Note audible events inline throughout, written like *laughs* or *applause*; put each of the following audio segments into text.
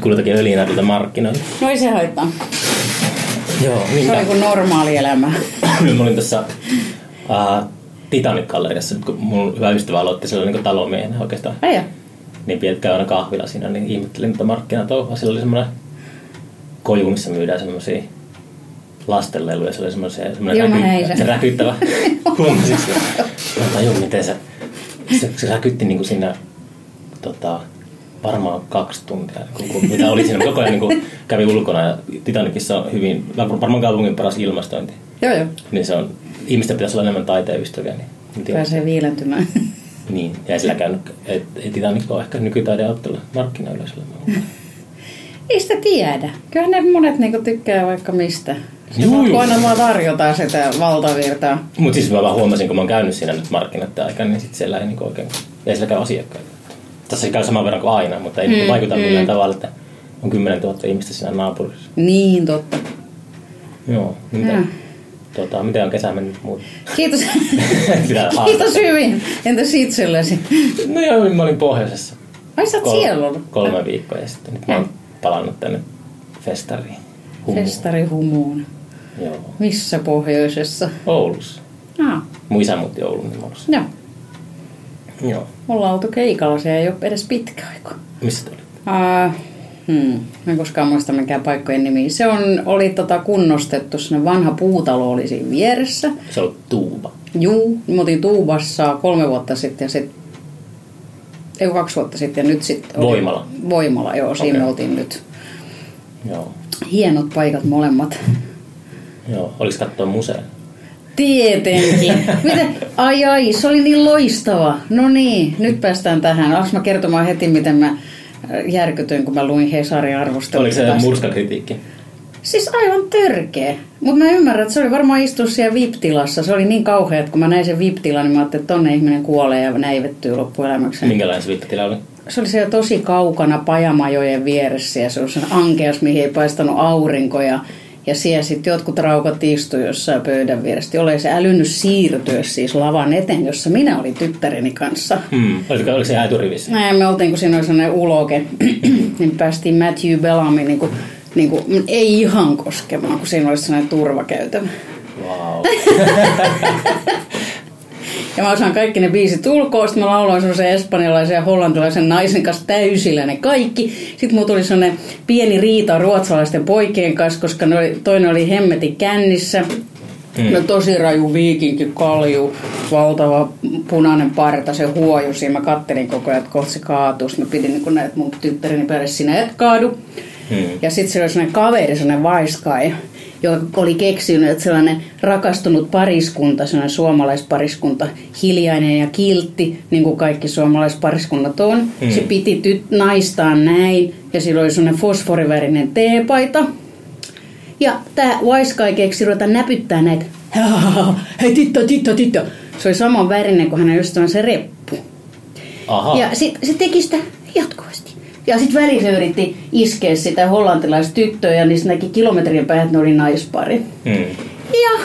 nyt kulutakin öljynä tuolta markkinoilta. No ei se haittaa. Joo, Se minkä? on kuin normaali elämä. *clears throat* Mä olin tässä uh, Titanic-galleriassa, kun mun hyvä ystävä aloitti siellä niin talomiehenä oikeastaan. Ai ja. Niin pidät käy aina kahvilla siinä, niin ihmettelin tätä markkinatouhua. Siellä oli semmoinen koju, missä myydään semmoisia lastenleluja. Se oli semmoinen näin sen. se *laughs* räkyttävä. *laughs* Huomasit sen? Mä tajun, miten se, se, se räkytti niin kuin siinä tota, varmaan kaksi tuntia, kun, kun, mitä oli siinä. Koko ajan niin kuin, kävi ulkona ja Titanicissa on hyvin, varmaan kaupungin paras ilmastointi. Joo joo. Niin se on, ihmisten pitäisi olla enemmän taiteen ystäviä. Niin. Pääsee viilentymään. *laughs* Niin, ja ei sillä käynyt, et, ei Titanic ole ehkä nykytaideauttelu markkinayleisöllä. *laughs* Ei sitä tiedä. Kyllähän ne monet niinku tykkää vaikka mistä. Juu, Juu, aina vaan tarjotaan sitä valtavirtaa. Mutta siis mä vaan huomasin, kun mä oon käynyt siinä nyt markkinoiden aikana, niin sit siellä ei niinku oikein, ei siellä käy asiakkaita. Tässä käy saman verran kuin aina, mutta ei mm, vaikuta millään tavalla, että on 10 000 ihmistä siinä naapurissa. Niin totta. Joo, niin mitä, Joo. tota, miten on kesä mennyt muuta? Kiitos. *laughs* Kiitos hyvin. Entäs itsellesi? No joo, mä olin pohjoisessa Ai sä oot siellä ollut? kolme viikkoa ja sitten nyt mä oon palannut tänne festariin. Humuun. Festari humuun. Joo. Missä pohjoisessa? Oulussa. Ah, Mun isä muutti Oulun, niin olisin. Joo. Joo. Ollaan oltu keikalla, se ei ole edes pitkä aika. Missä te? Uh, hmm, en koskaan muista minkään paikkojen nimi. Se on, oli tota kunnostettu, sinne vanha puutalo oli siinä vieressä. Se on tuuba. Juu, me oltiin Tuubassa kolme vuotta sitten ja sitten, ei kaksi vuotta sitten ja nyt sitten... Voimala. Voimala, joo, siinä Okei. me oltiin nyt. Joo. Hienot paikat molemmat. Joo. Oliko katsoa museen? Tietenkin. *laughs* Miten? Ai ai, se oli niin loistava. No niin, nyt päästään tähän. Alas mä kertomaan heti, miten mä äh, järkytyin, kun mä luin Hesarin arvostelua. Oliko se murskakritiikki? Siis aivan törkeä. Mutta mä ymmärrän, että se oli varmaan istua siellä VIP-tilassa. Se oli niin kauhea, että kun mä näin sen VIP-tilan, niin mä ajattelin, että tonne ihminen kuolee ja näivettyy loppuelämäkseen. Minkälainen se vippatila oli? Se oli siellä tosi kaukana Pajamajojen vieressä ja se on sen ankeas, mihin ei paistanut aurinko ja, ja siellä sitten jotkut raukat istui jossain pöydän vieressä. Ole se älynyt siirtyä siis lavan eteen, jossa minä olin tyttäreni kanssa. Hmm. Oliko, oliko se äiturivissä? Näin me oltiin, kun siinä oli sellainen uloke, *clears throat* niin päästiin Matthew Bellamy niin kuin, niin kuin, ei ihan koskemaan, kun siinä oli sellainen turvakäytävä. Wow. *laughs* Ja mä osaan kaikki ne biisit ulkoa, sitten mä lauloin semmoisen espanjalaisen ja hollantilaisen naisen kanssa täysillä ne kaikki. Sitten mulla tuli semmoinen pieni riita ruotsalaisten poikien kanssa, koska ne oli, toinen oli hemmeti kännissä. Mm. No tosi raju viikinki, kalju, valtava punainen parta, se huojusi. Mä kattelin koko ajan, että kohta se kaatuu. Sitten mä pidin niin näitä mun tyttäreni päälle, sinä et kaadu. Hmm. Ja sitten se oli sellainen kaveri, sellainen vaiskai, joka oli keksinyt, että sellainen rakastunut pariskunta, sellainen suomalaispariskunta, hiljainen ja kiltti, niin kuin kaikki suomalaispariskunnat on. Mm. Se piti tyt- naistaan näin, ja sillä oli sellainen fosforivärinen teepaita. Ja tämä Vaiskai keksi ruveta näpyttää näitä. Hei, titta, titta, titta. Se oli saman värinen kuin hänen ystävänsä reppu. Aha. Ja sit, se teki sitä jatkuvasti. Ja sitten väliin se yritti iskeä sitä hollantilaista tyttöä ja niistä näki kilometrien päähän, että ne oli naispari. Hmm. Ja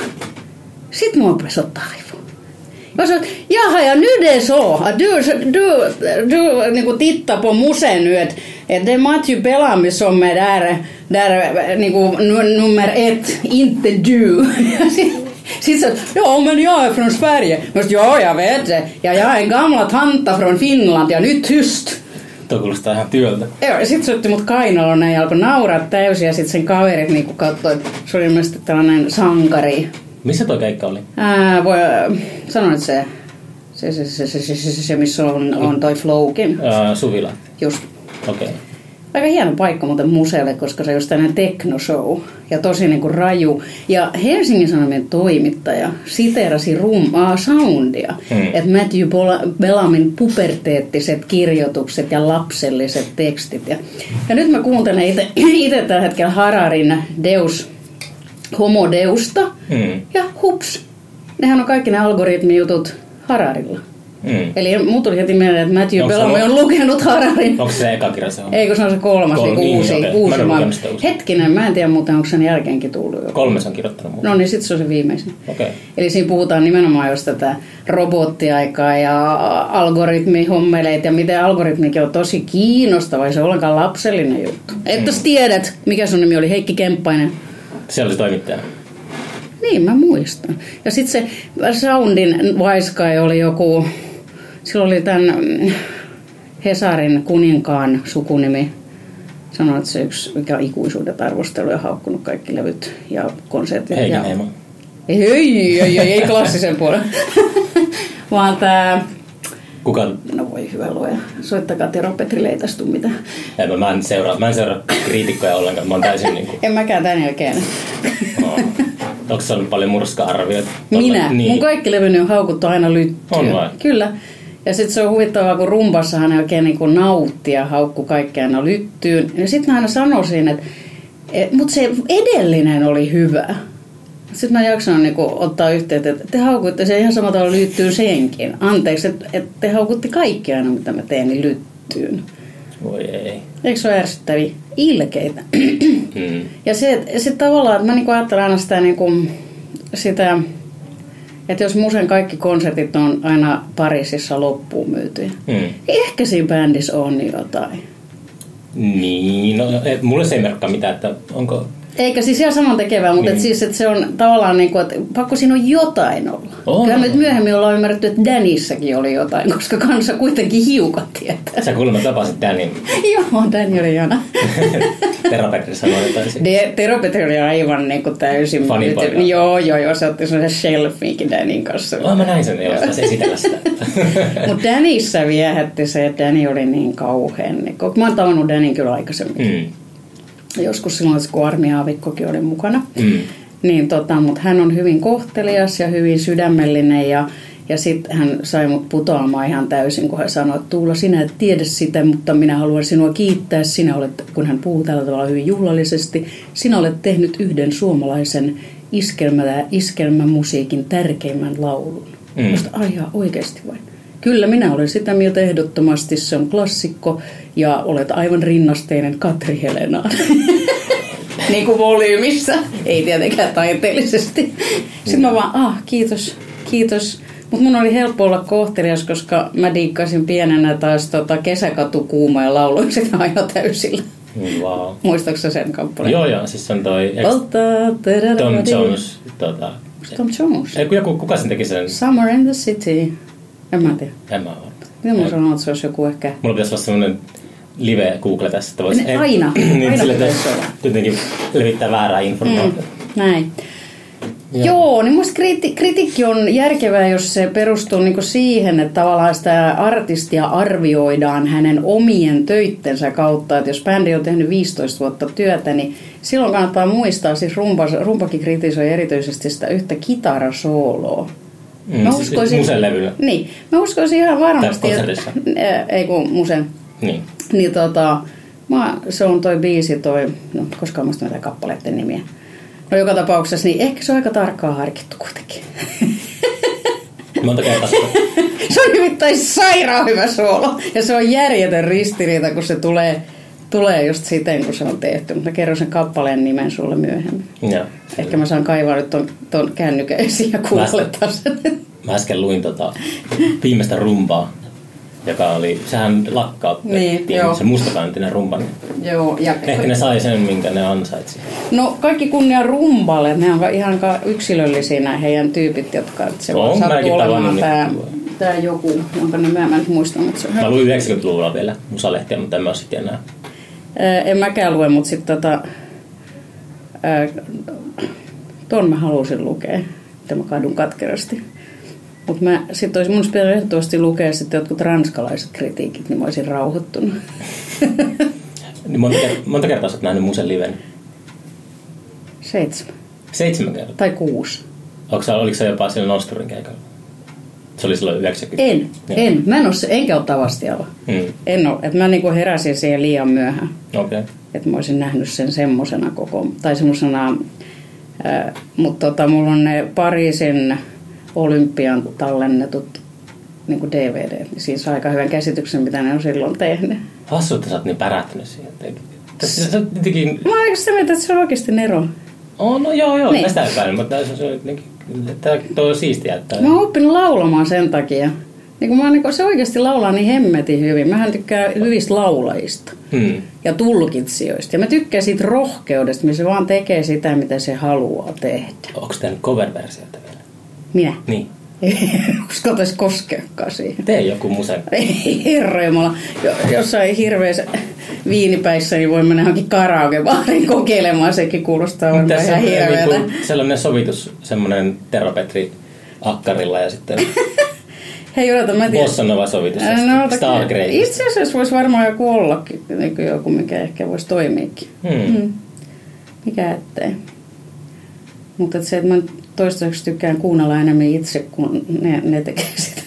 sit mua rupesi ottaa aivoa. Mä sanoin, jaha ja är så, att du, du, du niinku tittar på musen nu, että et det är Matthew Bellamy som är där, där niinku, nu- nummer ett, inte du. Sitten *laughs* sa ja men jag är från Sverige. Mä sanoin, ja jag vet det. Ja jag är en gamla tanta från Finland ja nyt tyst. Tuo kuulostaa ihan työltä. Joo, ja sitten syötti mut kainaloon ja alkoi nauraa täysin ja sitten sen kaverit niinku katsoi, se oli ilmeisesti tällainen sankari. Missä tuo keikka oli? Ää, voi, sanoa, että se, se, se, se, se, se, se, se missä on, on toi Flowkin. Suvila. Just. Okei. Okay. Aika hieno paikka muuten museolle, koska se on tämmöinen teknoshow ja tosi niinku raju. Ja Helsingin Sanomien toimittaja siteerasi rum, äh, soundia, Hmm. mm. että Matthew Bellamin puberteettiset kirjoitukset ja lapselliset tekstit. Ja, ja nyt mä kuuntelen itse *clears throat* tällä hetkellä Hararin Deus Homo Deusta Hmm. ja hups, nehän on kaikki ne algoritmijutut Hararilla. Mm. Eli mun tuli heti mieleen, että Matthew Onko se Bellamy on lukenut Hararin. Onko se eka kirja se on? Eikö se on se kolmas, Kol- niin, niin, uusi. Mä uusi ole maailma. Hetkinen, mä en tiedä muuten, onko sen jälkeenkin tullut joku. Kolme se on kirjoittanut muuta. No niin, sitten se on se viimeisin. Okei. Eli siinä puhutaan nimenomaan just tätä robottiaikaa ja algoritmihommeleita ja miten algoritmikin on tosi kiinnostava, ei se ole ollenkaan lapsellinen juttu. Että sä tiedät, mikä sun nimi oli, Heikki Kemppainen. Se oli se toimittajana. Niin, mä muistan. Ja sitten se Soundin Vaiskai oli joku, sillä oli tämän mm, Hesarin kuninkaan sukunimi. Sanoin, että se yksi, mikä on ikuisuudet arvostelu ja haukkunut kaikki levyt ja konsertit. Heikin ja... Ei, ei, ei, ei, ei klassisen puolen. *laughs* Vaan tämä, Kuka? no voi hyvä luoja, soittakaa Tero Petrille, ei tästä tule mitään. Ei, mä, en seuraa, mä en seuraa kriitikkoja ollenkaan. Mä oon täysin niinku... En mäkään tän jälkeen. No. Onko se ollut paljon murska-arvioita? Minä. Niin. Mun kaikki levyni on haukuttu aina lyttyä. On vai? Kyllä. Ja sitten se on huvittavaa, kun rumpassa hän oikein niin kuin nautti ja haukku kaikkea aina lyttyyn. Ja sitten mä aina sanoin siinä, että et, mutta se edellinen oli hyvä. Sitten mä jaksan niin kuin, ottaa yhteyttä, että te haukuitte se ihan samalla tavalla lyttyyn senkin. Anteeksi, että et te haukutti kaikki aina, mitä mä teen, niin lyttyyn. Voi ei. Eikö se ole ärsyttäviä? Ilkeitä. Mm. Ja se, se tavallaan, että mä niinku ajattelen aina sitä, niinku, sitä, että jos musen kaikki konsertit on aina Pariisissa loppuun myytyjä, Mm. ehkä siinä bändissä on jotain. Niin, no et, mulle se ei merkkaa mitään, että onko... Eikä siis ihan saman tekevää, mutta Niin. et siis, että se on tavallaan niin kuin, että pakko siinä on jotain olla. On. Kyllä nyt myöhemmin ollaan ymmärretty, että Danissäkin oli jotain, koska kansa kuitenkin hiukan tietää. Sä kuulemma tapasit Danin. *laughs* Joo, Dani oli ihana. *laughs* Tero Petri sanoi jotain siitä. De, Tero Petri oli aivan niin kuin täysin... Fanipoika. Joo, joo, joo, se otti sellaisen shelfiinkin Danin kanssa. Oh, mä näin sen, ei ole esitellä sitä. *laughs* Mutta Danissä viehätti se, että Dani oli niin kauhean. Niin, kun mä oon tavannut Danin kyllä aikaisemmin. mm. Joskus silloin, kun Armi Aavikkokin oli mukana. Mm. Niin, tota, mutta hän on hyvin kohtelias ja hyvin sydämellinen ja, ja sitten hän sai mut putoamaan ihan täysin, kun hän sanoi, että Tuula, sinä et tiedä sitä, mutta minä haluan sinua kiittää. Sinä olet, kun hän puhuu tällä tavalla hyvin juhlallisesti, sinä olet tehnyt yhden suomalaisen iskelmä, iskelmämusiikin tärkeimmän laulun. Mm. Musta, ai ihan oikeasti vai? Kyllä, minä olen sitä mieltä ehdottomasti. Se on klassikko ja olet aivan rinnasteinen Katri Helenaan. *laughs* niin kuin volyymissa, ei tietenkään taiteellisesti. Sitten mä vaan, ah, kiitos, kiitos. Mutta mun oli helppo olla kohtelias, koska mä diikkasin pienenä taas tota kesäkatukuuma ja lauloin sitä aina täysillä. Mm, Wow. Muistatko sä sen kappaleen? Joo, joo, siis on toi ex- Polttaa, Tom. Jones. Tota, Tom Jones. ei, joku, kuka sen teki sen? Summer in the City. En mä tiedä. En mä varma. Mitä mä sanon, että se olisi joku ehkä... Mulla pitäisi olla semmonen live Google tässä, että voisi... Ne aina, *laughs* niin, aina sille, pitäisi olla. jotenkin levittää väärää informaatiota. Mm, näin. Joo. Joo, Joo niin musta kriti- kritiikki on järkevää, jos se perustuu niinku siihen, että tavallaan sitä artistia arvioidaan hänen omien töittensä kautta. Että jos bändi on tehnyt 15 vuotta työtä, niin silloin kannattaa muistaa, siis rumpa, rumpakin kritisoi erityisesti sitä yhtä kitarasooloa. Mm, siis musen levyllä. Niin, mä uskoisin ihan varmasti, että, Ää, ei kun musen, Niin. niin tota, mä, se on toi biisi, toi, no koskaan muista mitä kappaleiden nimiä. No joka tapauksessa, niin ehkä se on aika tarkkaan harkittu kuitenkin. *laughs* Monta kertaa se on nimittäin sairaan hyvä soolo. Ja se on järjetön ristiriita, kun se tulee, tulee just siten, kun se on tehty. Mutta mä kerron sen kappaleen nimen sulle myöhemmin. Joo. Ehkä mä saan kaivaa nyt ton, ton kännykän esiin ja kuulettaa sen. Mä äsken luin tota viimeistä rumpaa, joka oli, sehän lakkautettiin, Niin, se mustakantinen rumpa. Joo, ja Ehkä ne sai sen, minkä ne ansaitsi. No kaikki kunnia rumballe, ne on ihan yksilöllisiä nämä heidän tyypit, jotka se On vaan mäkin sattuu olemaan tämä, tämä joku, jonka nimeä mä nyt muista, mutta se on Mä luin 90-luvulla vielä musalehtiä, mutta en mä sitten enää. Ää, En mäkään lue, mutta sitten tota, ää, ton mä halusin lukea, mitä mä kadun katkerasti. Mutta mä sit olisi mun pitänyt ehdottomasti lukea sitten jotkut ranskalaiset kritiikit, niin mä olisin rauhoittunut. *laughs* Niin monta, monta kertaa sä oot nähnyt musen liven? Seitsemän Seitsemän kertaa. tai kuusi. Onko oliko se jopa siellä Nosturin keikalla? Se oli silloin 90. En, Joo. en. Mä en ole, se- enkä ole Tavastialla. Mm. En ole. että mä niinku heräsin siihen liian myöhään. Okei. Okay. Että mä olisin nähnyt sen semmosena koko, tai semmosena, mutta tota, mulla on ne Pariisin olympian tallennetut niin kuin DVD. Niin siinä saa aika hyvän käsityksen, mitä ne on silloin tehnyt. Hassu, että sä oot niin pärähtynyt siihen. Et- Tässä se jotenkin... Mä oon sitä mieltä, että se on oikeasti Nero. Oh, no joo, joo, Niin. niin. tästä epäilen, mutta se on jotenkin... Tämä on siistiä, että... Mä oon oppinut laulamaan sen takia. Niin kun mä, niin kun se oikeasti laulaa niin hemmetin hyvin. Mähän tykkään hyvistä laulajista Hmm. ja tulkitsijoista. Ja mä tykkään siitä rohkeudesta, missä se vaan tekee sitä, mitä se haluaa tehdä. Onko tämä cover-versioita vielä? Minä. Niin. Uskaltais *laughs* koskeakaan siihen. Tee joku muse. Ei herra jumala. Jo- Jossain hirveässä viinipäissä niin voi mennä johonkin karaokebaariin kokeilemaan. Sekin kuulostaa varmaan Tässä ihan on hirveältä. niinku sellainen sovitus, semmoinen Tero Petri akkarilla ja sitten *laughs* Hei odota, mä tiedän. Bossa Nova sovitus ja Ää, sitten ota- Star Grey. Itse asiassa voisi varmaan joku ollakin, niin kuin joku, mikä ehkä voisi toimiikin. Hmm. Mm. Mikä ettei. Mutta se, että mä nyt toistaiseksi tykkään kuunnella enemmän itse, kun ne, ne tekee *laughs* sitä.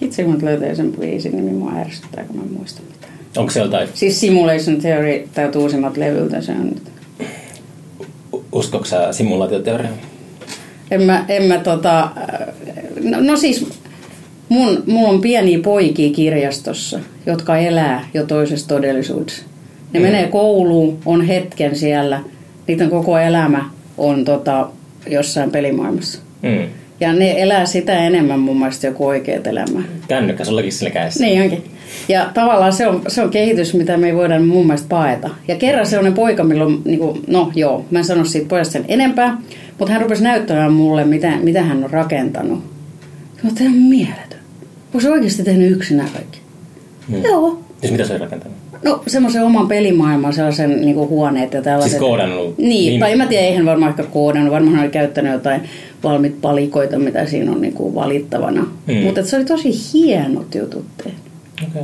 Itse kun löytää sen biisin, niin mua ärsyttää, kun mä en muista mitään. Onko se jotain, Siis Simulation Theory, tää uusimmat levyltä, se on nyt. uskotko sä simulaatioteoriaan? En mä, en mä tota, no, no siis mun, mulla on pieniä poikia kirjastossa, jotka elää jo toisessa todellisuudessa. Ne mm. menee kouluun, on hetken siellä, niiden koko elämä on tota, jossain pelimaailmassa. Mm. Ja ne elää sitä enemmän mun mielestä joku oikeat elämää. Kännykkä sullakin sillä kädessä. Niin onkin. Ja tavallaan se on, se on kehitys, mitä me ei voida mun mielestä paeta. Ja kerran sellainen poika, milloin, niin kuin, no joo, mä en sano siitä pojasta sen enempää, mutta hän rupesi näyttämään mulle, mitä, mitä hän on rakentanut. Mä tämä on mieletön. Onko se oikeasti tehnyt yksin nämä kaikki? Mm. Joo. Siis mitä se on rakentanut? No semmoisen oman pelimaailman, sellaisen niin kuin huoneet ja tällaiset. Siis koodannut? Niin, Niin. niin, tai en mä tiedä, eihän varmaan ehkä koodannut. Varmaan hän oli käyttänyt jotain valmiit palikoita, mitä siinä on niin kuin valittavana. Mm. Mutta se oli tosi hienot jutut. Okei. Okay.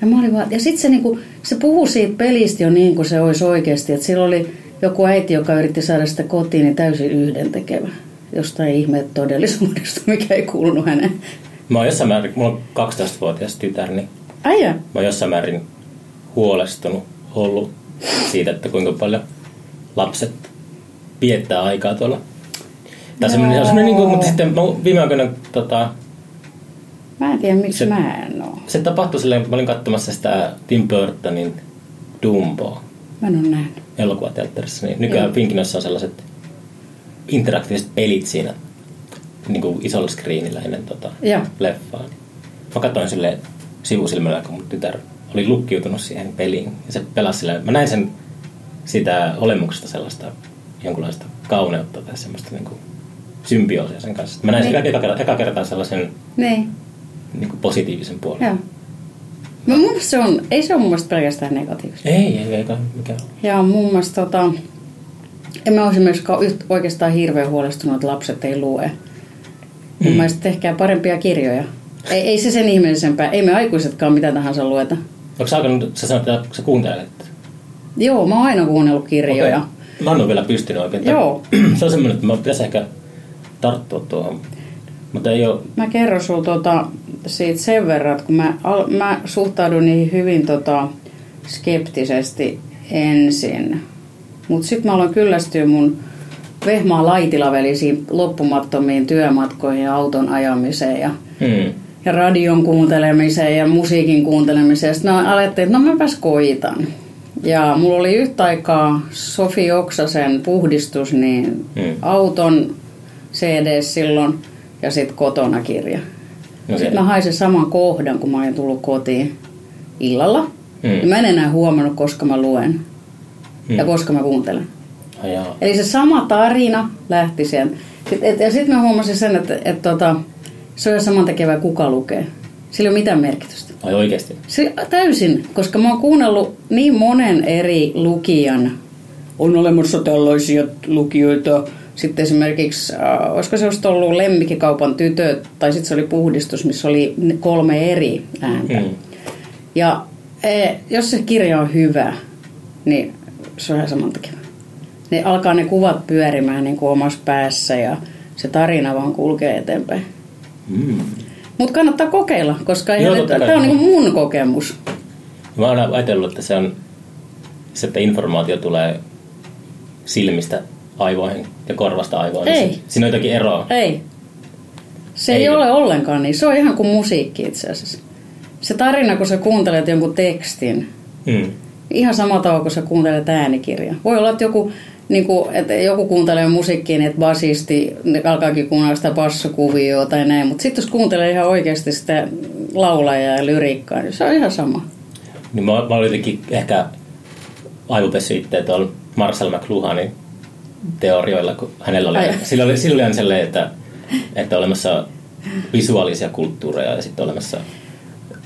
Ja, mä olin vaan, ja sitten se, niinku, se puhui siitä pelistä jo niin kuin se olisi oikeasti. Että sillä oli joku äiti, joka yritti saada sitä kotiin, niin täysin yhdentekevä. Jostain ihme todellisuudesta, *laughs* mikä ei kuulunut häneen. Mä oon jossain määrin, mulla on 12-vuotias tytär, niin Äijä. mä oon jossain määrin huolestunut ollut siitä, että kuinka paljon lapset viettää aikaa tuolla. Tai semmoinen, se on semmoinen, niin kuin, mutta sitten mä viime aikoina tota, Mä en tiedä, miksi Se- se... mä en oo. se tapahtui silleen, mä olin katsomassa sitä Tim Burtonin Dumboa Mä en oo nähnyt. elokuvateatterissa, niin nykyään Joo. Finkinossa on sellaiset interaktiiviset pelit siinä niin kuin isolla screenillä ennen tota, Joo. leffaa. Mä katsoin sille sivusilmällä, kun mun tytär oli lukkiutunut siihen peliin. Ja se pelasi silleen, mä näin sen sitä olemuksesta sellaista jonkunlaista kauneutta tai semmoista niin kuin symbioosia sen kanssa. Mä näin sen Niin. eka, kertaa, eka kertaa sellaisen Niin, niin kuin positiivisen puolen. joo. Mä mun se on, ei se ole mun mielestä pelkästään negatiivista. Ei, ei, eikä mikään. Ja mun mielestä tota, en mä olisi myöskään oikeastaan hirveän huolestunut, että lapset ei lue. Mun Mm. mielestä tehkää parempia kirjoja. Ei, ei se sen ihmeellisempää. Ei me aikuisetkaan mitä tahansa lueta. Onko sä alkanut, sä sanoit, että sä kuuntelet? Joo, mä oon aina kuunnellut kirjoja. Okei. Mä en ole vielä pystynyt oikein. Joo. *clears throat* Se on semmoinen, että mä pitäisi ehkä tarttua tuohon. Mutta ei ole... Mä kerron sulla tota, siitä sen verran, että kun mä, al, mä suhtaudun niihin hyvin tota, skeptisesti ensin. Mutta sitten mä aloin kyllästyä mun vehmaa laitilavelisiin loppumattomiin työmatkoihin ja auton ajamiseen ja, Hmm. Ja radion kuuntelemiseen ja musiikin kuuntelemiseen. Sitten mä ajattelin, että no mäpäs koitan. Ja mulla oli yhtä aikaa Sofi Oksasen puhdistus, niin Hmm. auton CD silloin ja sitten kotona kirja. No Sitten mä hain sen saman kohdan, kun mä olin tullut kotiin illalla. Hmm. Ja mä en enää huomannut, koska mä luen Hmm. ja koska mä kuuntelen. Ai jaa. Eli se sama tarina lähti. Sit- et- Ja sitten mä huomasin sen, että et, tota, se on ihan saman tekevä, kuka lukee. Sillä ei ole mitään merkitystä. Ai oikeesti? Se, täysin, koska mä oon kuunnellut niin monen eri lukijan. On olemassa tällaisia lukijoita. Sitten esimerkiksi, äh, olisiko se just ollut Lemmikkikaupan tytöt, tai sitten se oli puhdistus, missä oli kolme eri ääntä. Hmm. Ja e, jos se kirja on hyvä, niin se on ihan samantekevä. Ne alkaa ne kuvat pyörimään niin kuin omassa päässä ja se tarina vaan kulkee eteenpäin. Hmm. Mutta kannattaa kokeilla, koska tämä on niin mun kokemus. Mä oon ajatellut, että se on se, että informaatio tulee silmistä aivoihin ja korvasta aivoihin. Ei. Siinä on jotakin eroa. Ei. Se ei, ei ole ollenkaan niin. Se on ihan kuin musiikki itse asiassa. Se tarina, kun sä kuuntelet jonkun tekstin, Mm. ihan sama tavalla kuin sä kuuntelet äänikirjaa. Voi olla, että joku, niin kuin, että joku kuuntelee musiikkiin, että basisti ne alkaakin kuunnella sitä bassokuvioa tai näin, mutta sitten jos kuuntelee ihan oikeasti sitä laulajaa ja lyriikkaa, niin se on ihan sama. Niin mä, mä olin jotenkin ehkä itse tuolla Marcel McLuhanin teorioilla, kun hänellä oli, Ai. sillä oli, sillä oli aina sellainen, että, että olemassa visuaalisia kulttuureja ja sitten olemassa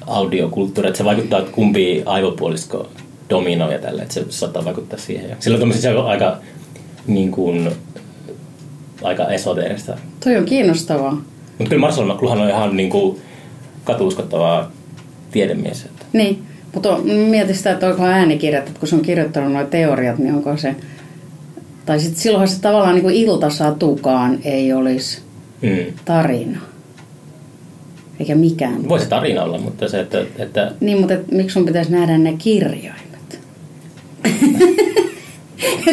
audiokulttuureja, että se vaikuttaa, että kumpi aivopuolisko dominoi ja tällä, että se saattaa vaikuttaa siihen. Ja Sillä on tämmöisiä aika, niin kuin, aika esoteerista. Toi on kiinnostavaa. Mutta kyllä Marcel McLuhan on ihan niin kuin katuuskottava tiedemies. Että. Niin, mutta mietin sitä, että onko äänikirjat, että kun se on kirjoittanut nuo teoriat, niin onko se... Tai sitten silloinhan se tavallaan niin kuin iltasatukaan ei olisi Mm. tarina. Eikä mikään. Voi se tarina olla, mutta se, että, että Niin, mutta et, miksi sun pitäisi nähdä ne kirjaimet? *laughs*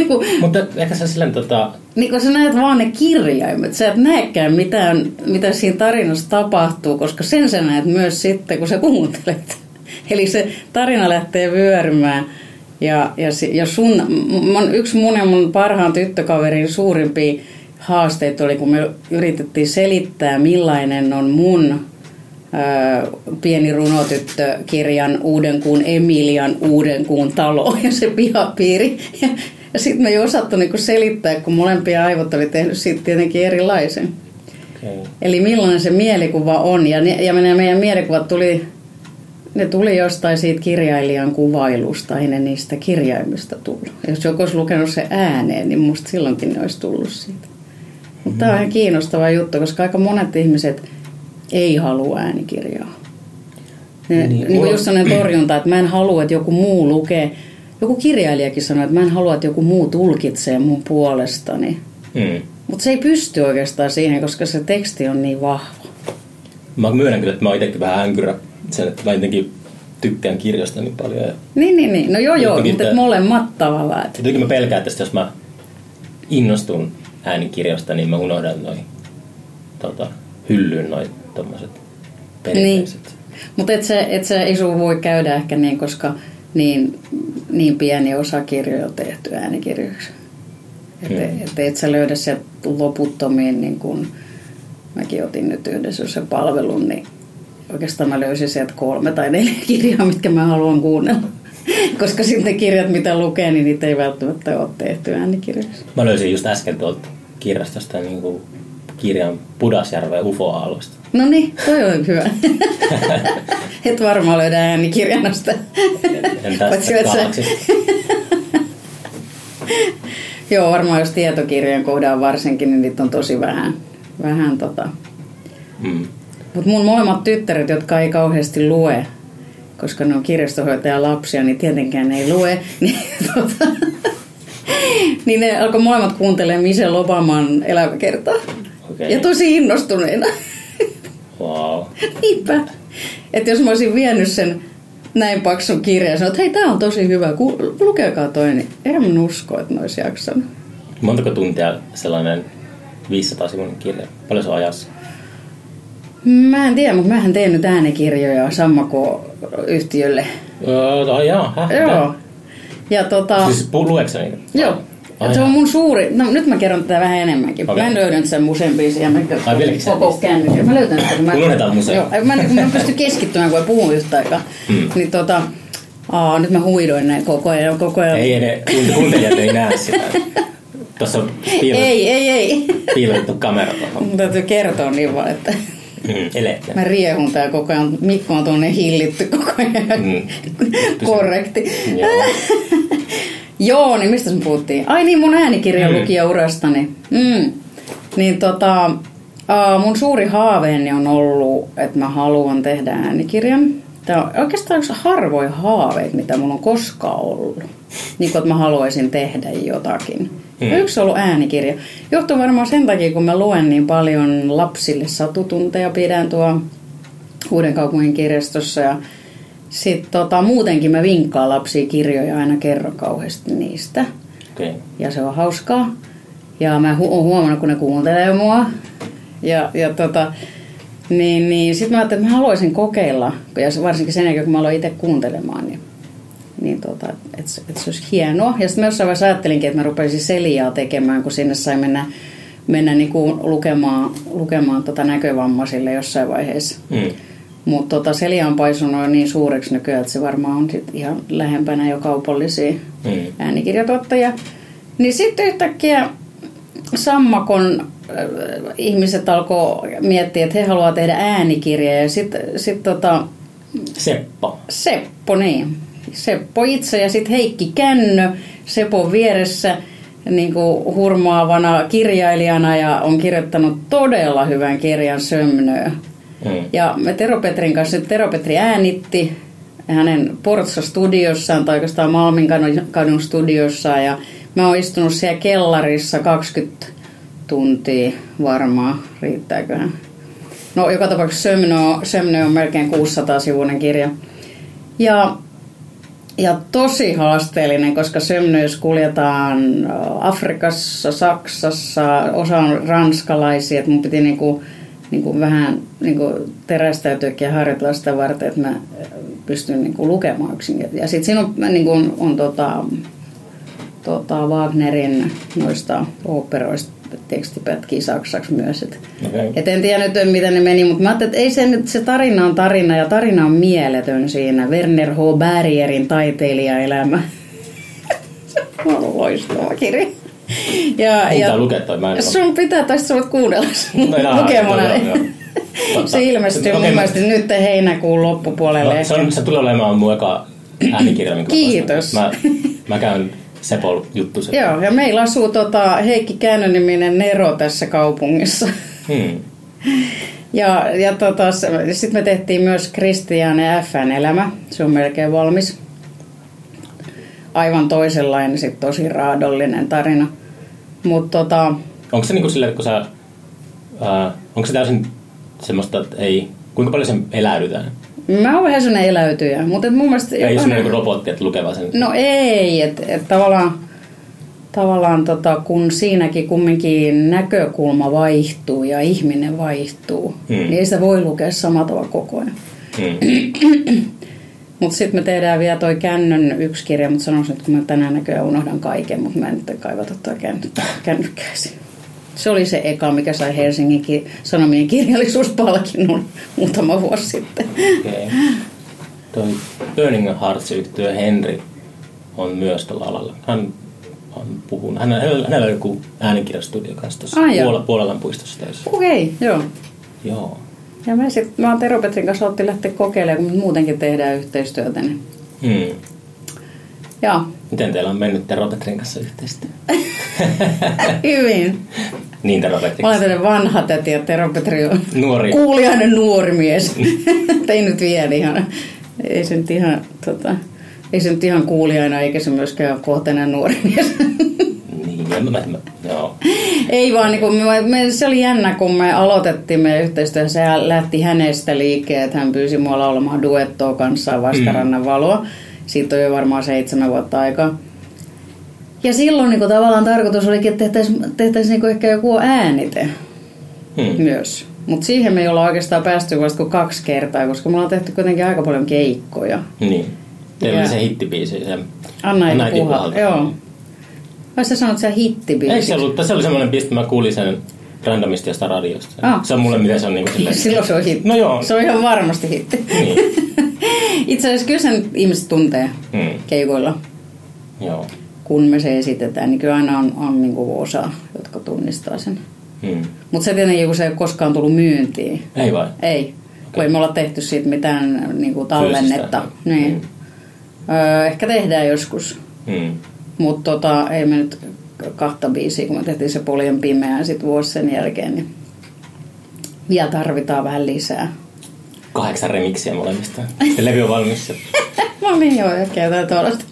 kun, Mutta ehkä se silleen tota, niin kun sä näet vaan ne kirjaimet, sä et näekään mitään, mitä siinä tarinassa tapahtuu, koska sen sä näet myös sitten, kun sä kuuntelet. *laughs* Eli se tarina lähtee vyörymään. Ja, ja, ja sun, mun, yksi mun ja mun parhaan tyttökaverin suurimpia haasteita oli, kun me yritettiin selittää, millainen on mun ää, pieni runotyttökirjan Uudenkuun Emilian Uudenkuun talo *laughs* ja se pihapiiri. Ja, ja sitten me ei osattu niinku selittää, kun molempia aivot oli tehnyt siitä tietenkin erilaisen. okay. Eli millainen se mielikuva on. Ja, ne, ja ne meidän mielikuvat tuli, ne tuli jostain siitä kirjailijan kuvailusta, ei ne niistä kirjaimista tullut. Jos joku olisi lukenut se ääneen, niin musta silloinkin ne olisi tullut siitä. Mutta tämä on ihan kiinnostava juttu, koska aika monet ihmiset ei halua äänikirjaa. Ne, Niin, niin, kuin just sellainen torjunta, että mä en halua, että joku muu lukee. Joku kirjailijakin sanoi, että mä en halua, että joku muu tulkitsee mun puolestani. mm. Mutta se ei pysty oikeastaan siihen, koska se teksti on niin vahva. Mä myönnän kyllä, että mä oon itsekin vähän änkyrä sen, että mä jotenkin tykkään kirjasta niin paljon. Ja Niin, niin, niin. No joo, joo, mutta tää- molemmat tavallaan. Et. jotenkin mä pelkään, että jos mä innostun äänikirjasta, niin mä unohdan noin tota, hyllyyn noin tommoset perinteiset. Mutta et se, et se ei sun voi käydä ehkä niin, koska niin, niin pieni osa kirjoja on tehty äänikirjoiksi. Että et, et sä löydä sieltä loputtomiin, niin kun mäkin otin nyt yhdessä sen palvelun, niin oikeastaan mä löysin sieltä kolme tai neljä *laughs* kirjaa, mitkä mä haluan kuunnella. *laughs* Koska sitten kirjat, mitä lukee, niin niitä ei välttämättä ole tehty äänikirjoiksi. Mä löysin just äsken tuolta kirjastosta niin kuin kirjan Pudasjärven UFO-aallosta. No niin, toi on hyvä. *laughs* Et varmaan löydä äänikirjanosta. En tästä. *laughs* Joo, varmaan jos tietokirjojen kohdalla varsinkin, niin niitä on tosi vähän. vähän tota. Mm. Mutta mun molemmat tyttäret, jotka ei kauheasti lue, koska ne on kirjastohoitajan lapsia, niin tietenkään ne ei lue. *laughs* Niin, tota, niin ne alkoi molemmat kuuntelemaan Michelle Obaman elämäkertaa. Okei. Ja tosi innostuneena. Wow. *laughs* Niinpä. Että jos mä olisin vienyt sen näin paksun kirjan ja sanonut, että hei, tää on tosi hyvä, ku, lukekaa toi, niin en mä usko, että ne olisi jaksanut. Montako tuntia sellainen 500 sivun kirja? Paljon se on ajassa? Mä en tiedä, mutta mähän teen nyt äänikirjoja Sammako-yhtiölle. Öö, jaa, häh? Joo. Ja tota... Siis pu- lueeko sä niitä? Joo. Ai se on mun suuri... No nyt mä kerron tätä vähän enemmänkin. Okei. Mä en löydä sen museen biisiä. Mä sen koko kännykän. Mä löytän sitä. kun Mä... Unohdetaan museo. Joo. Mä, mä en pysty keskittymään, kun ei puhu yhtä aikaa. Mm. Niin tota... Aa, nyt mä huidoin näin koko ajan. Koko ajan. Ei, ne kuunt- kuuntelijat ei näe sitä. Tuossa on piilotettu, ei, ei, ei. piilotettu kamera tuohon. Mun täytyy kertoa niin vaan, että Mm, mä riehun tää koko ajan. Mikko on tuonne hillitty koko ajan. Mm. Korrekti. Joo. Niin mistä me puhuttiin? Ai niin, mun äänikirjan Mm. lukijaurastani. Mm. Niin tota, aa, mun suuri haaveeni on ollut, että mä haluan tehdä äänikirjan. Tämä on oikeastaan yksi harvoin haaveet, mitä mun on koskaan ollut. Niin kuin, että mä haluaisin tehdä jotakin. Mm. Yksi on ollut äänikirja. Johtuu varmaan sen takia, kun mä luen niin paljon lapsille satutunteja, pidän tuo Uuden kaupungin kirjastossa ja sitten tota, muutenkin mä vinkkaan lapsia kirjoja aina kerron kauheasti niistä. Okay. Ja se on hauskaa. Ja mä hu- oon huomannut, kun ne kuuntelee mua. Ja, ja tota, Niin, niin sitten mä ajattelin, että mä haluaisin kokeilla, ja varsinkin sen jälkeen, kun mä aloin itse kuuntelemaan, niin, niin tota, että et se olisi hienoa. Ja sitten mä jossain vaiheessa ajattelinkin, että mä rupesin Seliaa tekemään, kun sinne sai mennä, mennä niin kuin lukemaan, lukemaan tota näkövammaisille jossain vaiheessa. Mm. Mutta tota, Selia on paisunut niin suureksi nykyään, että se varmaan on sit ihan lähempänä jo kaupallisia Mm. äänikirjatuottajia. Niin sitten yhtäkkiä Sammakon äh, ihmiset alkoi miettiä, että he haluavat tehdä äänikirjaa. Ja sitten sit tota, Seppo. Seppo, niin. Seppo itse ja sitten Heikki Kännö Sepon vieressä niin kuin hurmaavana kirjailijana ja on kirjoittanut todella hyvän kirjan Sömnöä. Mm. Ja me Tero Petrin kanssa, Tero Petri äänitti hänen Portsa-studiossaan tai oikeastaan Malmin kadun- kadun studiossaan ja mä oon istunut siellä kellarissa 20 tuntia varmaan, riittääköhän. No joka tapauksessa Sömnö Sömnö on melkein 600-sivuinen kirja. Ja, ja tosi haasteellinen, koska Sömnöys kuljetaan Afrikassa, Saksassa, osa on ranskalaisia, että mun piti niinku, niinku vähän niinku terästäytyäkin ja harjoitella sitä varten, että mä pystyn niinku lukemaan yksinkertaisesti. Ja sitten siinä on, niinku, on, on tota, tota Wagnerin noista operoista tekstipätkiä saksaksi myös. Et, Okei. et en tiedä nyt, miten ne meni, mutta mä ajattelin, että ei se nyt, se tarina on tarina ja tarina on mieletön siinä. Werner H. Bergerin taiteilijaelämä. *laughs* se on loistava kirja. Ja, Mun pitää lukea toi, mä en sun pitää, tai sä voit kuunnella sen No, lukemana. joo, joo. Totta. *laughs* Se ilmestyy Okei, mun mä- mielestä nyt heinäkuun loppupuolelle. No, se, on, se tulee olemaan mun eka äänikirja, minkä Kiitos. Mä, mä käyn Sepol juttu. Joo, ja meillä asuu tota Heikki Käännön-niminen Nero tässä kaupungissa. Hmm. *laughs* Ja, ja tota, sitten me tehtiin myös Kristiane Fn elämä. Se on melkein valmis. Aivan toisenlainen, sit tosi raadollinen tarina. Mutta tota, Onko se niinku että kun sä... Ää, onko se täysin semmoista, että ei... Kuinka paljon sen eläydytään? mä oon vähän sellainen eläytyjä, mutta et mun mielestä... Ei semmoinen niinku robotti, että lukee vaan sen... No ei, että et tavallaan, tavallaan tota, kun siinäkin kumminkin näkökulma vaihtuu ja ihminen vaihtuu, Hmm. niin ei sitä voi lukea samalla tavalla koko ajan. Hmm. *clears throat* Mutta sitten me tehdään vielä toi kännön yksi kirja, mutta sanoisin, että kun mä tänään näköjään unohdan kaiken, mutta mä en nyt kaivata toi känny- kännykkäisiin. Se oli se eka, mikä sai Helsingin ki- Sanomien kirjallisuuspalkinnon *laughs* muutama vuosi sitten. Okei. Toi Burning Hearts yhtyö Henri on myös tällä alalla. Hän on puhunut. Hän, hänellä, hänellä on joku äänikirjastudio kanssa tuossa Ah, Puolelan puistossa töissä. Okei, okay, joo. Joo. Ja me sit, mä oon Tero Petrin kanssa otti lähteä kokeilemaan, kun muutenkin tehdään yhteistyötä. Niin. Hmm. Joo, Miten teillä on mennyt Tero Petrin kanssa yhteistyö? *laughs* hyvin. niin Tero Petrin Mä olen tämmöinen vanha täti ja Tero Petri on Nuori. kuulijainen nuori mies. *laughs* ei nyt vielä ihan, ei se nyt ihan, tota, ei se nyt ihan kuulijaina eikä se myöskään kohteinen nuori mies. *laughs* Niin. Ei vaan, niin kun me, me, se oli jännä, kun me aloitettiin meidän yhteistyö. Se lähti hänestä liikkeelle, että hän pyysi mua laulamaan duettoa kanssaan Vastarannan valoa. Siitä on jo varmaan seitsemän vuotta aikaa. Ja silloin niin tavallaan tarkoitus olikin, että tehtäisiin tehtäisi niin ehkä joku äänite Hmm. myös. Mutta siihen me ei olla oikeastaan päästy vasta kuin kaksi kertaa, koska me ollaan tehty kuitenkin aika paljon keikkoja. Niin. Teillä oli se hittibiisi. Se Anna ei puhalta. Joo. Vai sä sanot, että sä hittibiisi? Eikö se ollut, se oli semmoinen piste, mä kuulin sen randomisti jostain radiosta. Ah. Se on mulle, miten se on niinku silleen. Silloin se on hitti. No joo. Se on ihan varmasti hitti. Niin. *laughs* Itse asiassa kyllä sen ihmiset tuntee Hmm. keikoilla, Joo. kun me se esitetään, niin kyllä aina on, on niin kuin osa, jotka tunnistaa sen. Hmm. Mutta se tietenkin, kun se ei ole koskaan tullut myyntiin. Ei vai? Ei, kun ei me olla tehty siitä mitään niin kuin tallennetta. Fyysistä. Niin. Öö, ehkä tehdään joskus, Hmm. Mutta tota, ei me nyt kahta biisiä, kun me tehtiin se Poljen pimeää sit vuosi sen jälkeen, niin vielä tarvitaan vähän lisää. Kahdeksan remiksiä molemmista. Se levy on valmis. *laughs* No niin joo, ehkä jotain tuollaista.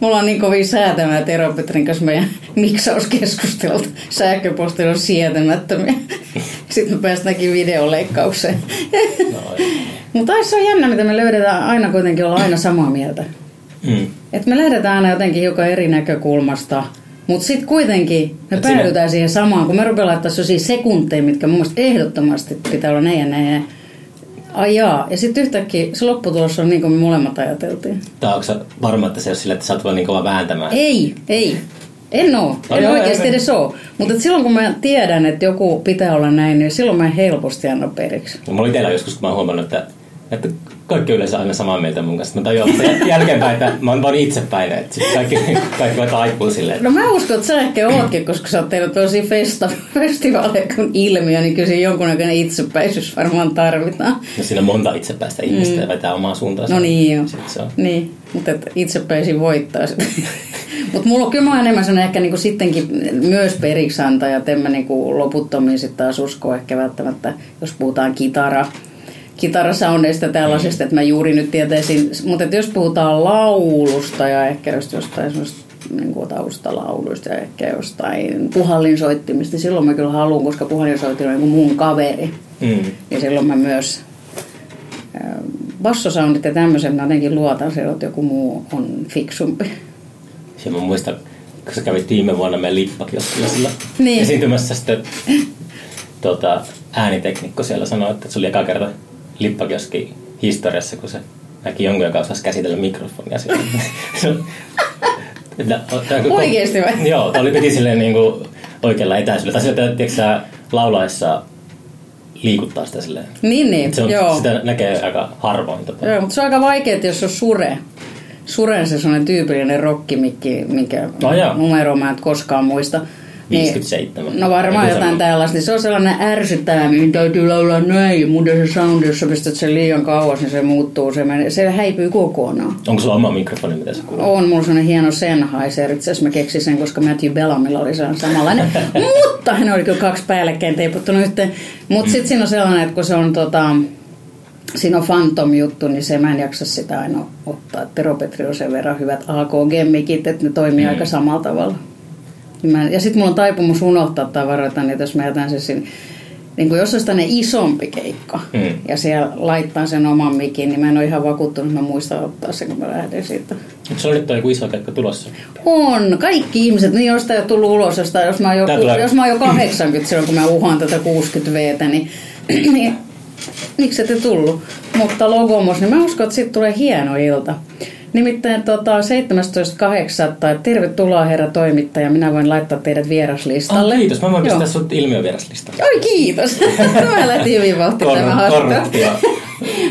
Mulla on niin kovin säätämää Tero Petrin kanssa meidän miksauskeskustelut. Sähköpostilla on sietämättömiä. *laughs* Sitten me päästäänkin videoleikkaukseen. No. Mutta se on jännä, mitä me löydetään aina kuitenkin olla aina samaa mieltä. Hmm. Et me lähdetään aina jotenkin hiukan eri näkökulmasta, Mutta sitten kuitenkin me Et päädytään siinä- siihen samaan, kun me rupeaa laittaa sellaisia sekunteja, mitkä mun mielestä ehdottomasti pitää olla näin ja näin. ja- Ai jaa. Ja sitten yhtäkkiä se lopputulos on niin kuin me molemmat ajateltiin. Tai onko varma, että se on sillä, että sä oot niin kova vääntämään? Ei, ei. En oo. Ai En joo, oikeasti ei, ei. edes oo. Mutta silloin kun mä tiedän, että joku pitää olla näin, niin silloin mä helposti annan periksi. No, Mulla oli itsellä joskus, kun mä oon huomannut, että, että kaikki yleensä aina samaa mieltä mun kanssa. Mä tajuan vasta jälkeenpäin, että mä oon vaan itsepäin. Että sit kaikki, kaikki vaan taipuu silleen. No mä uskon, että sä ehkä ootkin, koska sä oot tehnyt tosi festa, *laughs* festivaaleja kuin ilmiö, niin kyllä siinä jonkunnäköinen itsepäisyys varmaan tarvitaan. No siinä on monta itsepäistä ihmistä ja vetää omaa suuntaansa. No niin joo. Se on. Niin, mutta itsepäisin voittaa sitä. *laughs* mutta mulla on kyllä mä enemmän sellainen ehkä niinku sittenkin myös periksi antaja, että en mä niinku loputtomiin sitten taas usko ehkä välttämättä, jos puhutaan kitara, kitarasoundeista tällaisesta, että mä juuri nyt tietäisin, mutta jos puhutaan laulusta ja ehkä just jostain niin kuin taustalauluista ja ehkä jostain puhallinsoittimista, niin silloin mä kyllä haluan, koska puhallinsoittin on niin kuin mun kaveri. Mm. Ja silloin mä myös äh, bassosoundit ja tämmöisen mä jotenkin luotan siihen, että joku muu on fiksumpi. Ja mä muistan, kun sä kävit viime vuonna meidän lippakioskilla sillä Niin. esiintymässä sitten tota, ääniteknikko siellä sanoi, että se oli eka kerta lippakioski historiassa, kun se näki jonkun, joka osasi käsitellä mikrofonia. *laughs* kun- Oikeesti vai? Joo, tämä oli piti silleen niin kuin oikealla etäisyydellä. Tai silleen, että tiedätkö, sä laulaessa liikuttaa sitä silleen. Niin, niin, Se on, joo. sitä näkee aika harvoin. Tota. joo. mutta se on aika vaikea, jos on sure. Suren se sellainen tyypillinen rockimikki, mikä No joo. numero mä en koskaan muista. 57. No varmaan jotain semmoinen. tällaista. Niin se on sellainen ärsyttävä, mihin täytyy laulaa näin. Muuten se soundi, jos sä pistät sen liian kauas, niin se muuttuu. Se, menee, se häipyy kokonaan. Onko sulla oma mikrofoni, mitä se kuuluu? On mulla sellainen hieno Sennheiser. Itse asiassa mä keksin sen, koska Matthew Bellamilla oli sellainen samanlainen. *laughs* Mutta hän oli kyllä kaksi päällekkäin teiputtunut yhteen. Mutta sitten siinä on sellainen, että kun se on tota, siinä on Phantom-juttu, niin se mä en jaksa sitä aina ottaa. Tero Petri on sen verran hyvät AKG-mikit, että ne toimii aika samalla tavalla. Niin mä, ja sitten mulla on taipumus unohtaa tavaroita, niin jos mä jätän sen sinne, niin kuin jos olisi tämmöinen isompi keikka Mm. ja siellä laittaa sen oman mikin, niin mä en ole ihan vakuuttunut, että mä muistan ottaa sen, kun mä lähden siitä. Mutta se on nyt joku iso keikka tulossa. On, kaikki ihmiset, niin jos ei ole tullut ulos, jos, mä oon jo, jos mä oon jo 80 silloin, kun mä uhaan tätä 60 v niin, *clears throat* niin miksi ette tullut? Mutta Logomos, niin mä uskon, että siitä tulee hieno ilta. Nimittäin tota, 17.8. Tervetuloa herra toimittaja, minä voin laittaa teidät vieraslistalle. Ah, kiitos, mä voin pistää sut ilmiövieraslistalle. Oi kiitos. *laughs* mä lähtin hyvin vauhti tämä.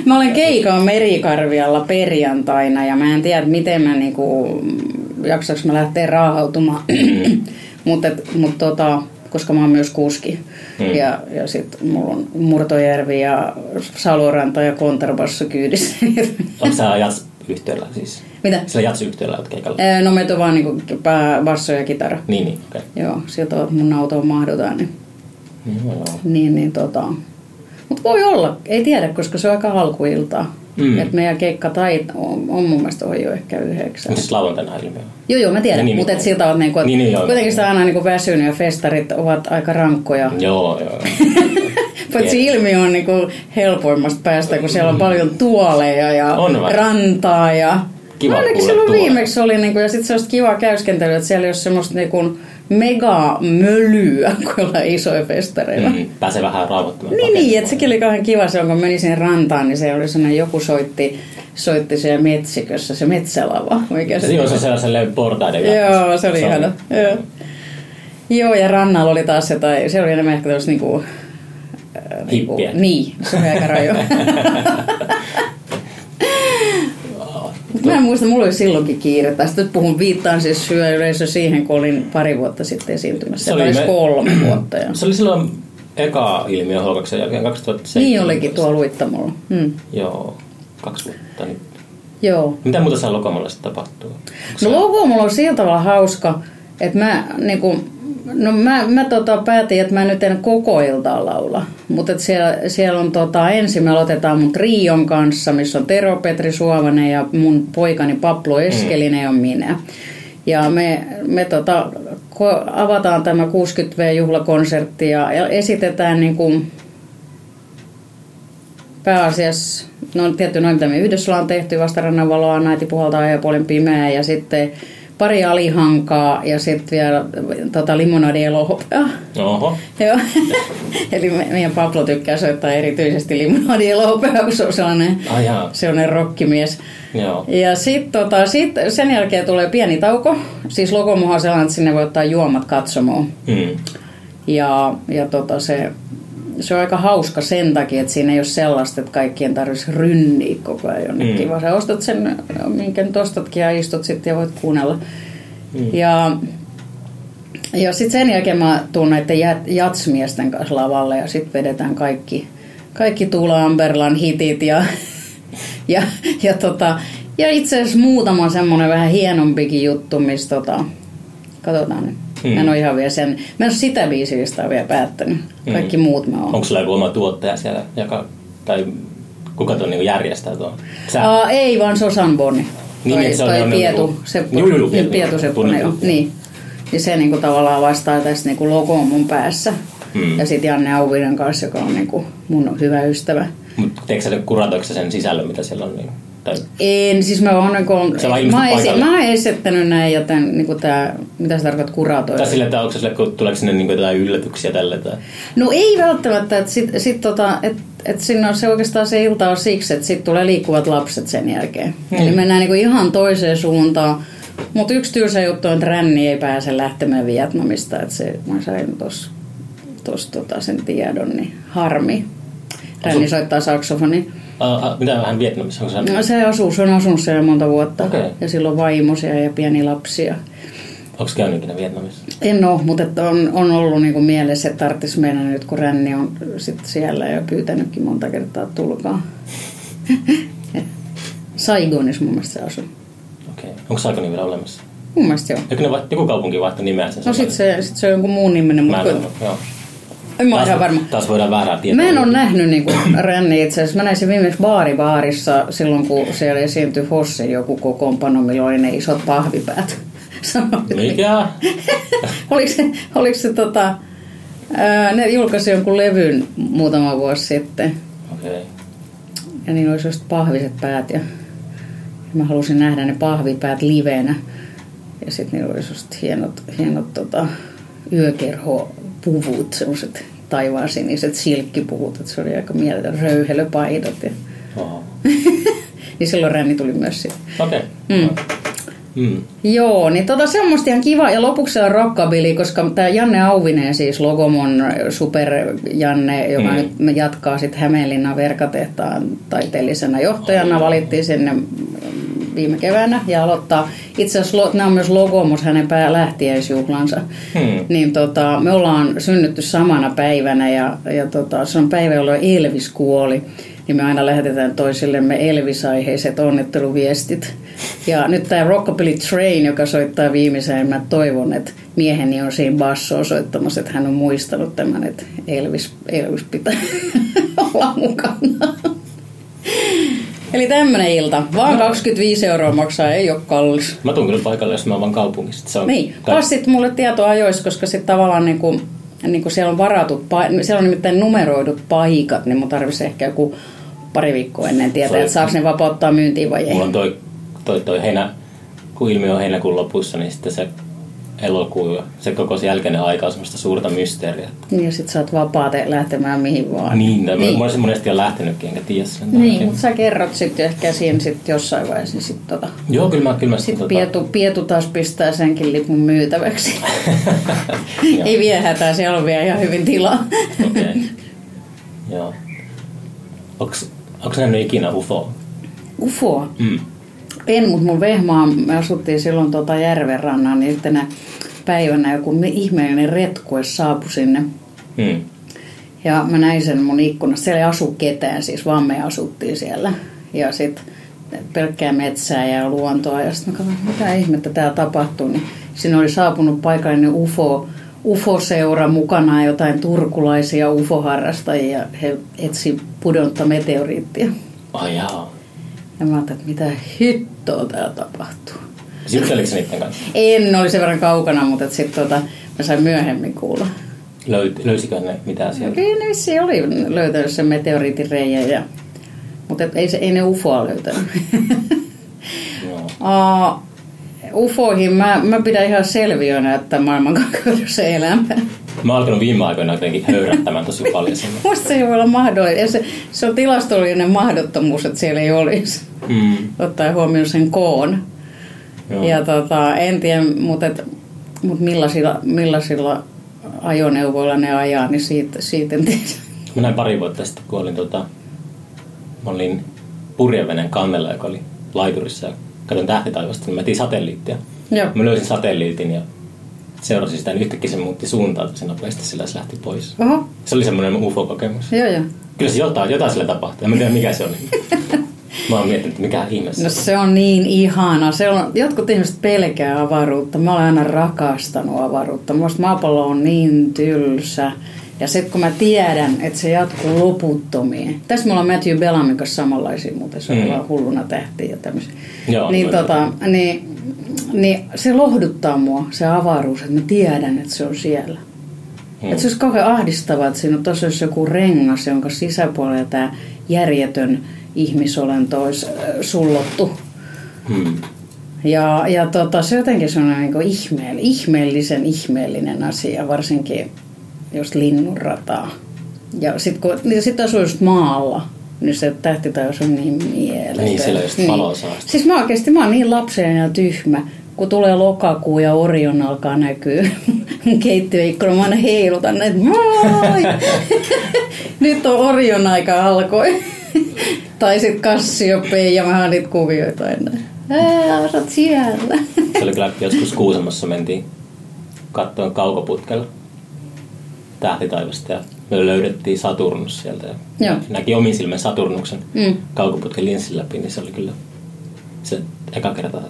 Mä olen keikalla Merikarvialla perjantaina ja mä en tiedä miten mä niinku, jaksaks mä lähteä raahautumaan. *clears throat* Mutta mut tota, koska mä oon myös kuski. Mm. Ja, ja sitten mulla on Murtojärvi ja Saloranta ja kontrabasso kyydissä. Onko sä jats-yhtiöllä siis? Mitä? Sillä jats-yhtiöllä oot keikalla? No meitä on vaan niinku pää, basso ja kitara. Niin, niin, okei. Joo, sieltä mun autoon mahdutaan. Niin, Okay. Joo, joo. niin, niin tota. Mutta voi olla, ei tiedä, koska se on aika alkuiltaa. Mm. Mm. Et meidän keikka tai on, on mun mielestä ohi jo ehkä yhdeksän. Mutta siis lauantaina ilmiö. Joo, joo, mä tiedän, No niin, mutta niin. et siltä on niinku, Niin, niin, joo. kuitenkin sitä aina niinku väsynyt ja festarit ovat aika rankkoja. Joo, joo. *laughs* Paitsi ilmi on niinku helpoimmasta päästä, kun siellä on paljon tuoleja ja On vai? rantaa ja... Kiva Ainakin silloin viimeksi oli, niinku, ja sitten sellaista kivaa käyskentelyä, että siellä ei ole semmoista niinku mega mölyä *laughs* kuin jollain isoja festareilla. Mm, pääsee vähän rauhoittumaan. Niin, niin, että sekin oli kauhean kiva se, kun meni sinne rantaan, niin se oli sellainen, joku soitti, soitti siellä metsikössä, se metsälava. Mikä se Se on se sellaiselle portaiden Joo, se oli ihana. Joo. Joo, ja rannalla oli taas jotain, se oli enemmän ehkä tällaista niinku... Hippiä. Niin, se oli aika rajo. Mut Mä en muista, mulla oli silloinkin kiire. Tästä nyt puhun, viittaan siis yleisö siihen, kun olin pari vuotta sitten esiintymässä. Se oli me- kolme vuotta. Ja... Se oli silloin eka ilmiö Holkaksen jälkeen 2007. Niin olikin tuolla Uittamolla. Hmm. Joo, kaksi vuotta nyt. Joo. Mitä muuta saa Lokamolla sitten tapahtuu? No logo mulla on sillä tavalla hauska, että mä niinku, no mä, mä tota päätin, että mä nyt en koko iltaa laula. Mutta siellä, siellä on tota, ensin me aloitetaan mun trion kanssa, missä on Tero Petri Suovanen ja mun poikani Paplo Eskelinen ja minä. Ja me, me tota, avataan tämä 60V-juhlakonsertti ja, ja esitetään niinku, pääasiassa, no on tietty noin mitä me yhdessä ollaan tehty, vastarannan valoa, naiti puhaltaa ja puolen pimeää ja sitten pari alihankaa ja sitten vielä tota, limonadi elohopeaa. Oho. *laughs* Joo. Eli me, meidän Pablo tykkää soittaa erityisesti limonadi elohopeaa, kun se on sellainen, jaa. sellainen rokkimies. Joo. Ja sitten tota, sit sen jälkeen tulee pieni tauko. Siis Lokomohan on sellainen, että sinne voi ottaa juomat katsomoon. Mm. Ja, ja tota se, se on aika hauska sen takia, että siinä ei ole sellaista, että kaikkien tarvitsisi rynniä koko ajan jonnekin, Mm. vaan sä ostat sen, minkä nyt ostatkin ja istut sitten ja voit kuunnella. Ja, ja sitten sen jälkeen mä tuun näiden jatsmiesten kanssa lavalle ja sitten vedetään kaikki, kaikki Tuula Amberlan hitit ja, *laughs* ja, ja, tota, ja itse asiassa muutama semmoinen vähän hienompikin juttu, missä tota, katsotaan nyt. Mm. Mä en ole ihan vielä sen, mä en ole sitä biisistä vielä päättänyt. Kaikki muut mä oon. Onko sulla joku oma tuottaja siellä, joka, tai kuka tuon niin järjestää tuon? Sä? Aa, ei, vaan se on Sanboni. Niin, että se on Pietu niinku- Seppo. Juu, juu, juu, Pietu, Pietu joo. Sepponen, joo. Tunnen. Niin. Ja se niinku tavallaan vastaa tästä niinku logoon mun päässä. Mm. Ja sitten Janne Auvinen kanssa, joka on niinku mun hyvä ystävä. Mutta teekö sä kuratoiko sen sisällön, mitä siellä on? Niin, tai, En, siis mä oon niinku, Se vaan mä, esi- mä oon esittänyt näin, joten niinku tää, mitä se tarkoittaa kuratoida? tai sille, että onko sille, kun tuleeko sinne niin jotain yllätyksiä tälle? Tai... No ei välttämättä, että sit, sit tota, et, et sinne on se oikeastaan se ilta on siksi, että sitten tulee liikkuvat lapset sen jälkeen. Hmm. Eli mennään niinku ihan toiseen suuntaan. Mutta yksi tylsä juttu on, että Ränni ei pääse lähtemään Vietnamista. Että se, mä sain tuossa tos, tota, sen tiedon, niin harmi. Ränni soittaa saksofoni. Uh, mitä hän Vietnamissa? Onko se, No, se asuu, se on asunut siellä monta vuotta. Okei. Ja sillä on vaimosia ja pieni lapsia. onko käynyt ikinä Vietnamissa? En ole, mutta että on, on ollut niinku mielessä, että tarvitsisi mennä nyt, kun Ränni on sit siellä ja pyytänytkin monta kertaa että tulkaa. *laughs* Saigonissa mun mielestä se asuu. Okei. Okay. Onko Saikoni vielä olemassa? Mun mielestä joo. Eikö ne vai, joku kaupunki vaihtaa nimeä sen No sit se, sit se on jonkun muun niminen, Mä mutta en ole, joo. En mä Taas, ihan varma. taas voidaan väärää tietoa. Mä en ole nähnyt niinku Ränni itse asiassa. Mä näin sen viimeksi baaribaarissa silloin, kun siellä esiintyi Hossin joku kokoonpano, millä oli ne isot pahvipäät. *laughs* Mikä? *laughs* oliko se, oliko se tota, ää, ne julkaisi jonkun levyn muutama vuosi sitten. Okei. Okay. Ja niin oli sellaiset pahviset päät ja mä halusin nähdä ne pahvipäät livenä. Ja sitten niillä oli sellaiset hienot, hienot tota, yökerhopuvut, sellaiset taivaan siniset silkkipuvut. Että se oli aika mieletön röyhelöpaidat. Ja, *laughs* niin silloin Ränni tuli myös sitten. Okei. Mm. Mm. Joo, niin tota, se on musta ihan kiva. Ja lopuksi se on rockabilly, koska tämä Janne Auvinen, siis Logomon super Janne, joka Mm. nyt jatkaa sitten Hämeenlinnan verkatehtaan taiteellisena johtajana, valittiin sinne viime keväänä ja aloittaa. Itse asiassa nämä on myös Logomos hänen pää lähtiäisjuhlansa. Hmm. Niin tota, me ollaan synnytty samana päivänä ja, ja tota, se on päivä, jolloin Elvis kuoli. Niin me aina lähetetään toisillemme Elvis-aiheiset onnitteluviestit. Ja nyt tämä Rockabilly Train, joka soittaa viimeiseen, mä toivon, että mieheni on siinä bassoa soittamassa, että hän on muistanut tämän, että Elvis, Elvis pitää *laughs* olla mukana. Eli tämmönen ilta. Vaan 25 euroa maksaa, ei ole kallis. Mä tuun kyllä paikalle, jos mä oon vaan kaupungissa. Se on Niin, kai- passit mulle tietoa ajoista, koska sitten tavallaan niinku, niinku siellä on varatut, pa- siellä on nimittäin numeroidut paikat, niin mun tarvitsisi ehkä joku pari viikkoa ennen tietää, Toi- että saako ne vapauttaa myyntiin vai ei. Mulla on toi, toi, toi heinä, kun ilmiö on heinäkuun lopussa, niin sitten se elokuu ja se koko se jälkeinen aika on semmoista suurta mysteeriä. Niin, ja sit sä oot vapaa te- lähtemään mihin vaan. Niin, niin. niin. mä olisin monesti jo lähtenytkin, enkä tiedä sen Niin, takia. mutta sä kerrot sitten ehkä siinä sit jossain vaiheessa, niin sit, tota, Joo, kyllä mä, kyllä mä sit tota- Pietu, Pietu taas pistää senkin lipun myytäväksi. *laughs* Joo. ei vie hätää, siellä on vielä ihan hyvin tilaa. Okei. Joo. Onks, onks nähnyt ikinä UFO? Ufoa. Mm. En, mutta mun vehmaa, me asuttiin silloin tota järvenrannan, niin yhtenä päivänä joku ihmeellinen retkue saapui sinne. Mm. Ja mä näin sen mun ikkunasta. Siellä ei asu ketään, siis vaan me asuttiin siellä. Ja sitten pelkkää metsää ja luontoa. Ja sitten mä katsoin, mitä ihmettä täällä tapahtuu. Niin sinne oli saapunut paikallinen UFO, UFO-seura mukana jotain turkulaisia UFO-harrastajia. He etsi pudonta meteoriittia. Ai jaa. Ja mä ajattelin, että mitä hittoa täällä tapahtuu. Jutteliko niiden kanssa? En, oli sen verran kaukana, mutta sitten tota, mä sain myöhemmin kuulla. Löyt, löysikö ne mitään sieltä? Kyllä ne vissiin oli löytänyt sen meteoriitin reijän, ja, mutta ei, se, ei ne ufoa löytänyt. Joo. *laughs* Aa, ufoihin mä, mä pidän ihan selviönä, että maailmankaikkeudessa elämä. Mä oon alkanut viime aikoina jotenkin höyrättämään tosi paljon sinne. *laughs* Musta se ei voi olla mahdollinen. Se, se on tilastollinen mahdottomuus, että siellä ei olisi. Mm. Ottaen huomioon sen koon. Joo. Ja tota, en tiedä, mutta, et, mutta millaisilla, millaisilla ajoneuvoilla ne ajaa, niin siitä, siitä en tiedä. Mä näin pari vuotta sitten, kun olin, tota, mä olin purjeveneen kannella, joka oli laiturissa ja katsoin tähtitaivasta, niin mä etin satelliittia. Joo. Mä löysin satelliitin ja seurasin sitä, niin yhtäkkiä se muutti suuntaa tosi nopeasti, sillä se lähti pois. Oho, Se oli semmoinen UFO-kokemus. joo joo. Kyllä se jotain, jotain sille tapahtui. En tiedä mikä se oli. Mä oon miettinyt, että mikä ihme se No se on niin ihana. Se on, jotkut ihmiset pelkää avaruutta. Mä olen aina rakastanut avaruutta. Minusta maapallo on niin tylsä. Ja sitten kun mä tiedän, että se jatkuu loputtomiin. Tässä me ollaan Matthew Bellamin kanssa samanlaisia, mutta se on Mm. hulluna tähtiä ja tämmöisiä. Joo, niin, tota, niin, niin, se lohduttaa mua, se avaruus, että mä tiedän, että se on siellä. Mm. Mm. Että se olisi kauhean ahdistavaa, että siinä on olisi joku rengas, jonka sisäpuolella tämä järjetön ihmisolento olisi sullottu. Hmm. Ja, ja tota, se jotenkin sellainen niin ihmeell, ihmeellisen ihmeellinen asia, varsinkin just linnunrataa. Ja sitten kun niin sit asuu just maalla, niin se tähtitaivas on niin mieletön. Niin, siellä just valoa saa. Siis mä oikeasti mä oon niin lapsellinen ja tyhmä, kun tulee lokakuu ja Orion alkaa näkyä *laughs* keittiöikkuna, mä aina heilutan näitä, moi! *laughs* Nyt on Orion aika alkoi. *laughs* tai sit Cassiopeia, mä oon niitä kuvioita aina. Ää, sä oot siellä. Se oli kyllä joskus Kuusamossa mentiin kattoon kaukoputkella tähtitaivasta ja me löydettiin Saturnus sieltä. Ja Joo. näki omin silmin Saturnuksen Mm. kaukoputken linssin läpi, niin se oli kyllä se eka kerta,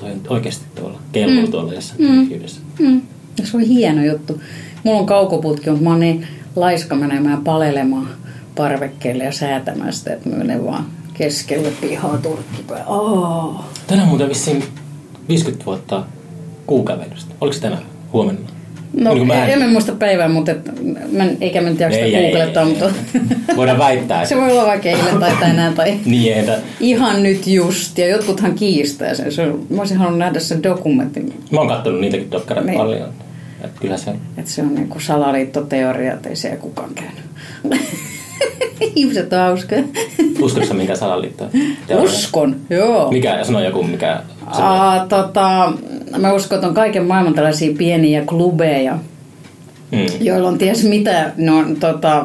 toi oikeasti tuolla kello mm. tuolla jossain mm. tyhjyydessä. Mm. Se on hieno juttu. Mulla on kaukoputki, mutta mä oon niin laiska menemään palelemaan parvekkeelle ja säätämään sitä, että mä menen vaan keskelle pihaa turkkipää. Oh. Tänään muuten vissiin 50 vuotta kuukävelystä. Oliko se tänään? Huomenna? No, mä- en mä muista päivää, mutta et, mä, en- eikä mä nyt jaksa Ei, googlettaa, ei, mutta. Voidaan väittää, se voi olla vaikka eilen tai tänään tai niin, että ihan nyt just. Ja jotkuthan kiistää sen. Se on, mä olisin halunnut nähdä sen dokumentin, mä oon kattonut niitäkin dokkareita Niin. paljon. Että kyllä se että se on niinku salaliittoteoria, että ei siellä kukaan käynyt. Ihmiset on hauskoja. Uskotko sä minkä salaliittoa? Uskon, joo. Mikä, sano joku, mikä... Aa, tota, mä uskon, että on kaiken maailman tällaisia pieniä klubeja, Mm. joilla on ties mitä, ne on tota,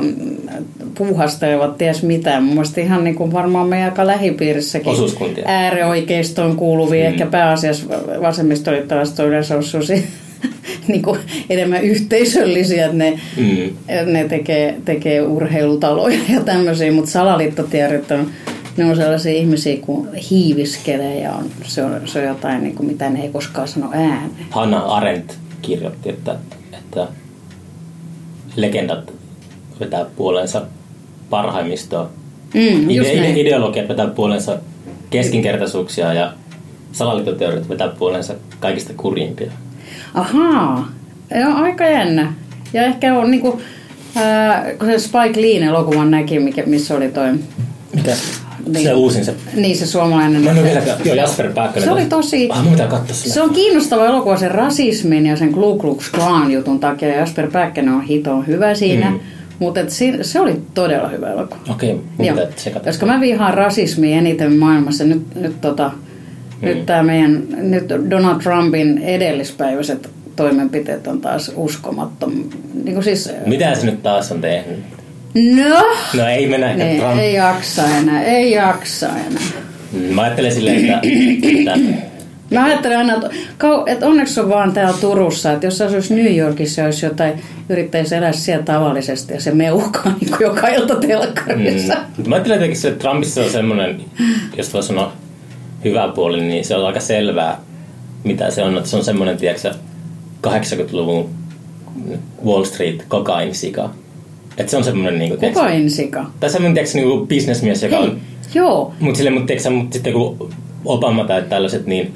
puuhastelevat ties mitä. Mun mielestä ihan niin kuin varmaan meidän aika lähipiirissäkin. Osuuskuntia. Äärioikeistoon kuuluvia, mm. ehkä pääasiassa vasemmistoliittolaiset on yleensä ollut sellaisia niin kuin enemmän yhteisöllisiä, että ne, Mm. ne tekee, tekee urheilutaloja ja tämmöisiä, mutta salaliittoteoriat on, ne on sellaisia ihmisiä, kun hiiviskelee ja on, se, on, se on jotain, niin kuin, mitä ne ei koskaan sano ääneen. Hannah Arendt kirjoitti, että, että legendat vetää puolensa parhaimmistoa. Mm, Ide- ide- ideologiat vetää puolensa keskinkertaisuuksia ja salaliittoteoriat vetää puolensa kaikista kurjimpia. Ahaa, joo, aika jännä. Ja ehkä on niinku, ää, kun se Spike Leen elokuvan näki, mikä, missä oli toi, Mikä? Niin. Se uusin se. niin se suomalainen. Mä en ole vieläkään. Joo, Jasper Pääkkönen. Se oli tosi- Ah, mun pitää katsoa. Se on kiinnostava elokuva sen rasismin ja sen Ku Klux Klan jutun takia. ja Jasper Pääkkänen on hito hyvä siinä. Mm. Mutta se oli todella hyvä elokuva. Okei, tsekata. Koska mä vihaan rasismia eniten maailmassa. Nyt, nyt, tota, Mm. nyt tämä meidän, nyt Donald Trumpin edellispäiväiset toimenpiteet on taas uskomattom. Niin siis, Mitä se nyt taas on tehnyt? No, No ei mennä ehkä ei, Trump. ei jaksa enää, ei jaksa enää. Mm, Mä ajattelen silleen, että, että Mä ajattelen aina, että, onneksi on vaan täällä Turussa, että jos asuisi New Yorkissa olisi jotain, yrittäisi elää siellä tavallisesti ja se meuhkaa *laughs* niin kuin joka ilta telkkarissa. Mm. Mä ajattelen jotenkin, että Trumpissa on semmoinen, jos voi sanoa hyvä puoli, niin se on aika selvää, mitä se on. Että se on semmoinen, tiedätkö, 80-luvun Wall Street kokainisika. Että se on semmoinen, niin kuin, Kuka insika? tai semmoinen, tiedätkö, niin kuin bisnesmies, joka on... Joo, Mutta silleen, mutta, tiedätkö, mutta sitten kun Obama tai tällaiset, niin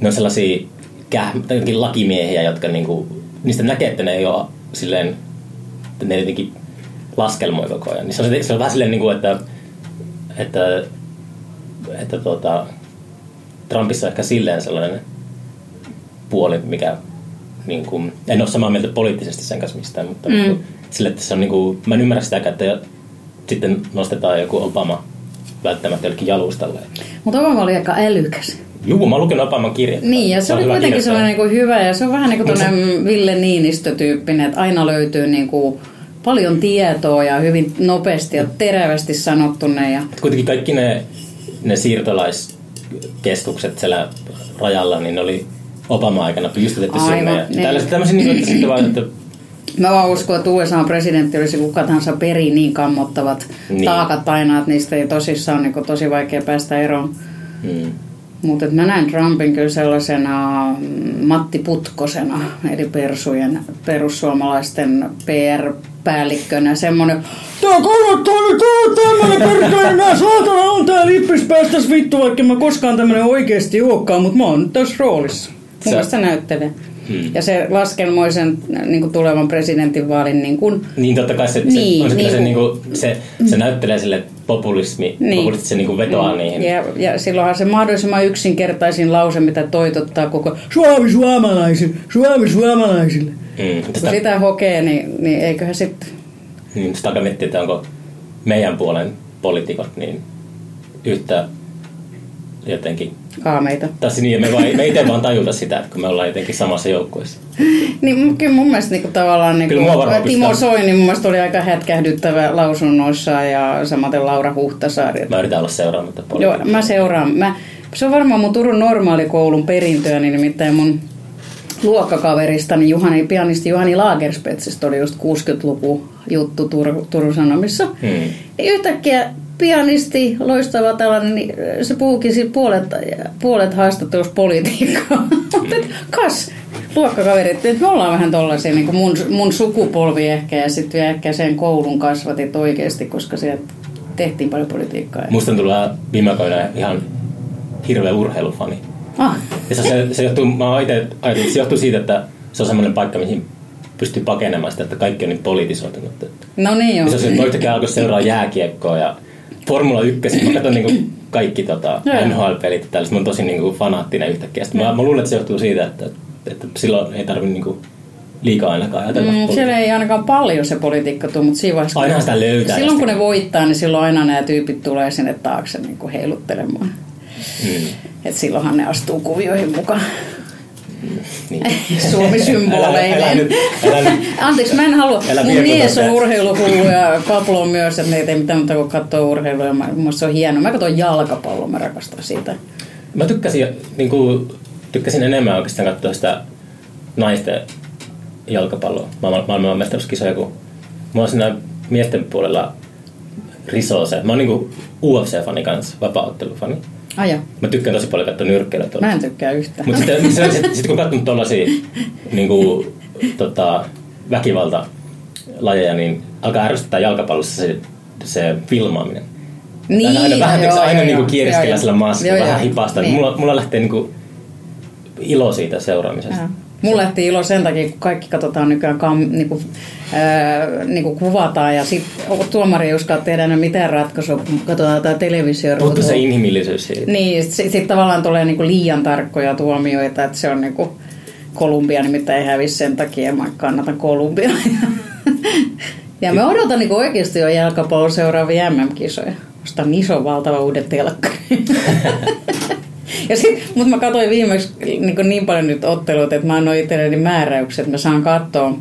ne on sellaisia käh, lakimiehiä, jotka niinku, niistä näkee, että ne ei ole silleen, että ne jotenkin laskelmoi koko ajan. Niin se on, se on vähän silleen, niinku, että, että, että tuota, Trumpissa on ehkä silleen sellainen puoli, mikä niin kuin, en ole samaa mieltä poliittisesti sen kanssa mistään, mutta mm. niin sille, että se on niin kuin, mä en ymmärrä sitä, että sitten nostetaan joku Obama välttämättä jollekin jalustalle. Mutta Obama oli aika älykäs. Juu, mä oon lukenut Obaman kirjat. Niin, ja se, se oli kuitenkin sellainen niin kuin hyvä, ja se on vähän niin kuin se... Ville Niinistö-tyyppinen, että aina löytyy niin kuin paljon tietoa ja hyvin nopeasti ja terävästi sanottuna. Ja... Kuitenkin kaikki ne, ne siirtolaiskeskukset siellä rajalla, niin ne oli Obama-aikana pystytetty Aivan, sinne. Ja tällaiset tämmöisiä, niin että sitten vaan, että Mä vaan uskon, että USA-presidentti olisi kuka tahansa peri niin kammottavat niin. taakat painaa, että niistä ei tosissaan niin tosi vaikea päästä eroon. Hmm. Mutta mä näen Trumpin kyllä sellaisena mm, Matti Putkosena, eli persujen, perussuomalaisten PR-päällikkönä. Semmoinen, tää kannattaa nyt olla tämmönen perkele, nää saatana on tää lippis päästäs vittu, vaikka mä koskaan tämmönen oikeesti olekaan, mutta mä oon nyt tässä roolissa. Mun mielestä näyttelee. Hmm. Ja se laskelmoisen niin kuin tulevan presidentinvaalin... Niin, kuin, niin totta kai se, niin, se, on niin, se, niin kuin, se, se näyttelee sille populismi, niin. populisti se niin kuin vetoaa mm. niihin. Ja, ja silloinhan se mahdollisimman yksinkertaisin lause, mitä toitottaa koko Suomi suomalaisille, Suomi suomalaisille. Mm, Kun sitä, sitä hokee, niin, niin eiköhän sitten... Niin, sitä aika miettiä, että onko meidän puolen poliitikot niin yhtä jotenkin kaameita. Tässä niin, me, vai, me itse vaan tajuta sitä, että kun me ollaan jotenkin samassa joukkueessa. *laughs* niin kyllä mun mielestä niin tavallaan niin kuin, Timo Soini mun mielestä oli aika hätkähdyttävä lausunnoissa ja samaten Laura Huhtasaari. Mä yritän olla seuraamatta Joo, mä seuraan. Mä, se on varmaan mun Turun normaalikoulun perintöä, niin nimittäin mun luokkakaveristani Juhani, pianisti Juhani Lagerspetsistä oli just 60-luku juttu Tur- Turun Sanomissa. Hmm. Yhtäkkiä pianisti, loistava tällainen, niin se puhukin puolet, puolet haastattelusta politiikkaa. *laughs* Kas, luokkakaverit, että me ollaan vähän tollaisia, niin kuin mun, mun sukupolvi ehkä ja sitten ehkä sen koulun kasvatit oikeasti, koska sieltä tehtiin paljon politiikkaa. Musta on tullut viime aikoina ihan hirveä urheilufani. Ah. Ja se, se, johtuu, mä itse ajattelin, se johtuu siitä, että se on semmoinen paikka, mihin pystyy pakenemaan sitä, että kaikki on niin politisoitunut. No niin joo. Ja se on se, että yhtäkkiä alkoi seuraa jääkiekkoa ja Formula 1, mä *clears throat* katson niinku kaikki tota, NHL-pelit ja tällaiset. Mä oon tosi niinku fanaattinen yhtäkkiä. Sitten mä, mä luulen, että se johtuu siitä, että, että silloin ei tarvitse niinku liikaa ainakaan ajatella. Mm, siellä ei ainakaan paljon se politiikka tule, mutta siinä vaiheessa... Aina sitä löytää. Silloin kun ne voittaa, niin silloin aina nämä tyypit tulee sinne taakse niin kuin heiluttelemaan. Mm. Et silloinhan ne astuu kuvioihin mukaan. Niin. *laughs* Suomi-symboleinen. Anteeksi, mä en halua. Älä Mun mies on urheiluhullu ja Pablo on myös, että ne ei tee mitään muuta kuin katsoa urheilua. Mun se on hienoa. Mä katson jalkapalloa, mä rakastan sitä. Mä tykkäsin, niin kuin, tykkäsin enemmän oikeastaan katsoa sitä naisten jalkapalloa, maailman mestaruuskisoja, kun mä oon siinä miesten puolella risoo se. Mä oon niin UFC-fani kanssa, vapaa-ottelufani. Aja. Mä tykkään tosi paljon katsoa nyrkkeilyä. Mä en tykkää yhtään. Mutta sitten, sit, sit, sit, kun katsonut tuollaisia niin kuin, tota, väkivaltalajeja, niin alkaa ärsyttää jalkapallossa se, se filmaaminen. Niin, aina, aina vähän joo, aina joo, niin kieriskellä sillä maassa, joo, vähän hipasta. Niin. Mulla, mulla lähtee niin kuin, ilo siitä seuraamisesta. Ja. Lähti ilo sen takia, kun kaikki katsotaan nykyään kam, niinku, ää, niinku kuvataan ja sitten tuomari ei uskalla tehdä enää mitään ratkaisua, kun katsotaan tätä televisioruutua. Mutta se inhimillisyys siitä. Niin, sitten sit tavallaan tulee niinku liian tarkkoja tuomioita, että se on niinku Kolumbia nimittäin ei hävisi sen takia, mä kannatan Kolumbia. *laughs* ja mä odotan niinku oikeasti jo jalkapallon seuraavia MM-kisoja. Ostan iso valtava uuden telkkari. *laughs* Ja sit, mutta mä katsoin viimeksi niin, niin paljon nyt otteluita, että mä annoin itselleni määräykset, että mä saan katsoa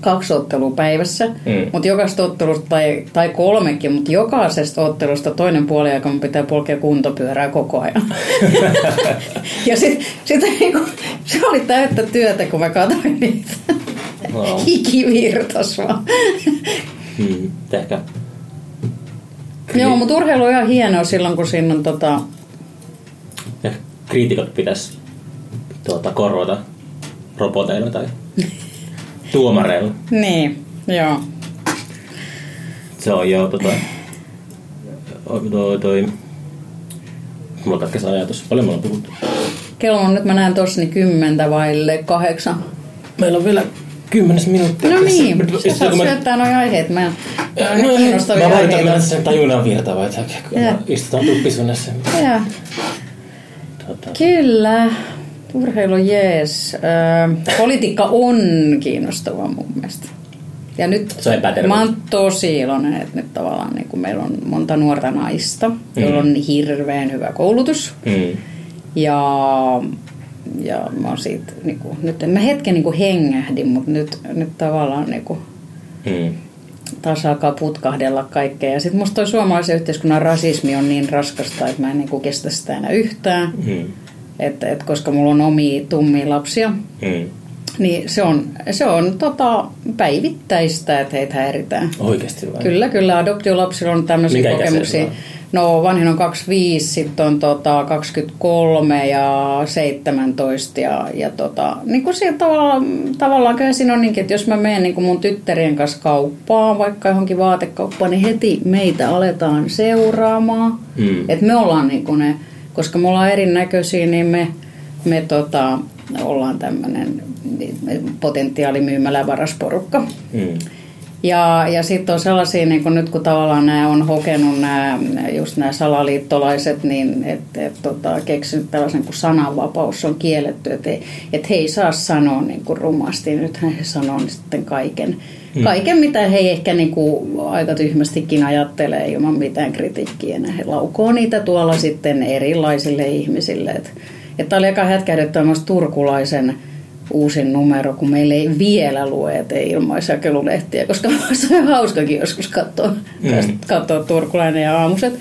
kaksi ottelua päivässä, mm. mutta jokaisesta ottelusta, tai, tai kolmekin, mutta jokaisesta ottelusta toinen puoli aika mun pitää polkea kuntopyörää koko ajan. *laughs* ja sitten sit, niinku, se oli täyttä työtä, kun mä katsoin niitä. Wow. Hiki virtas vaan. hmm, ehkä. Joo, mutta urheilu on ihan hienoa silloin, kun siinä on tota, kriitikot pitäisi tuota, korvata roboteilla tai *laughs* tuomareilla. niin, joo. Se on joo, tota, toi, toi, mulla katkesi ajatus. Paljon me ollaan puhuttu? Kello on nyt, mä näen tossa, niin kymmentä vaille kahdeksan. Meillä on vielä kymmenes minuuttia. No niin, sä saat syöttää noin aiheet. Mä, no, mä vaaditaan mennä sen tajunnan virtavaa, että kun istutaan tuppisunnassa. Tota. Kyllä. Urheilu jees. Ö, politiikka on kiinnostava mun mielestä. Ja nyt Se on mä oon tosi iloinen, että nyt tavallaan niin kuin meillä on monta nuorta naista, joilla on hirveän hyvä koulutus. Mm. Ja, ja mä oon siitä, niin kuin, nyt mä hetken niin hengähdin, mutta nyt, nyt tavallaan niin kuin, Mm. Taas alkaa putkahdella kaikkea. Ja sitten musta toi suomalaisen yhteiskunnan rasismi on niin raskasta, että mä en niin kuin kestä sitä enää yhtään. Mm. Et, et koska mulla on omia tummia lapsia, Mm. niin se on, se on tota, päivittäistä, että heitä häiritään. Oikeasti vai? Kyllä, kyllä. Adoptiolapsilla on tämmöisiä kokemuksia. No vanhin on 25, sitten on tota 23 ja 17 ja, ja tota, niin kuin siellä tavallaan, tavallaan kyllä siinä on niinkin, että jos mä menen niin mun tyttärien kanssa kauppaan, vaikka johonkin vaatekauppaan, niin heti meitä aletaan seuraamaan. Mm. Että me ollaan niin kuin ne, koska me ollaan erinäköisiä, niin me, me tota, ollaan tämmöinen potentiaalimyymälä varasporukka. Mm. Ja, ja sitten on sellaisia, niin kun nyt kun tavallaan nämä on hokenut nämä, just nämä salaliittolaiset, niin että et, tota, keksinyt tällaisen kuin sananvapaus on kielletty, että et he ei saa sanoa niin kuin rumasti. Nythän he sanoo niin sitten kaiken, mm. kaiken, mitä he ehkä niin kuin aika tyhmästikin ajattelee ilman mitään kritiikkiä. Ja he laukoo niitä tuolla sitten erilaisille ihmisille. Että et tämä oli aika hätkähdyttävä myös turkulaisen uusin numero, kun meillä ei vielä lue, että ei ilmaisjakelulehtiä, koska *laughs* se on hauskakin joskus katsoa, Mm. katsoa turkulainen ja aamuset.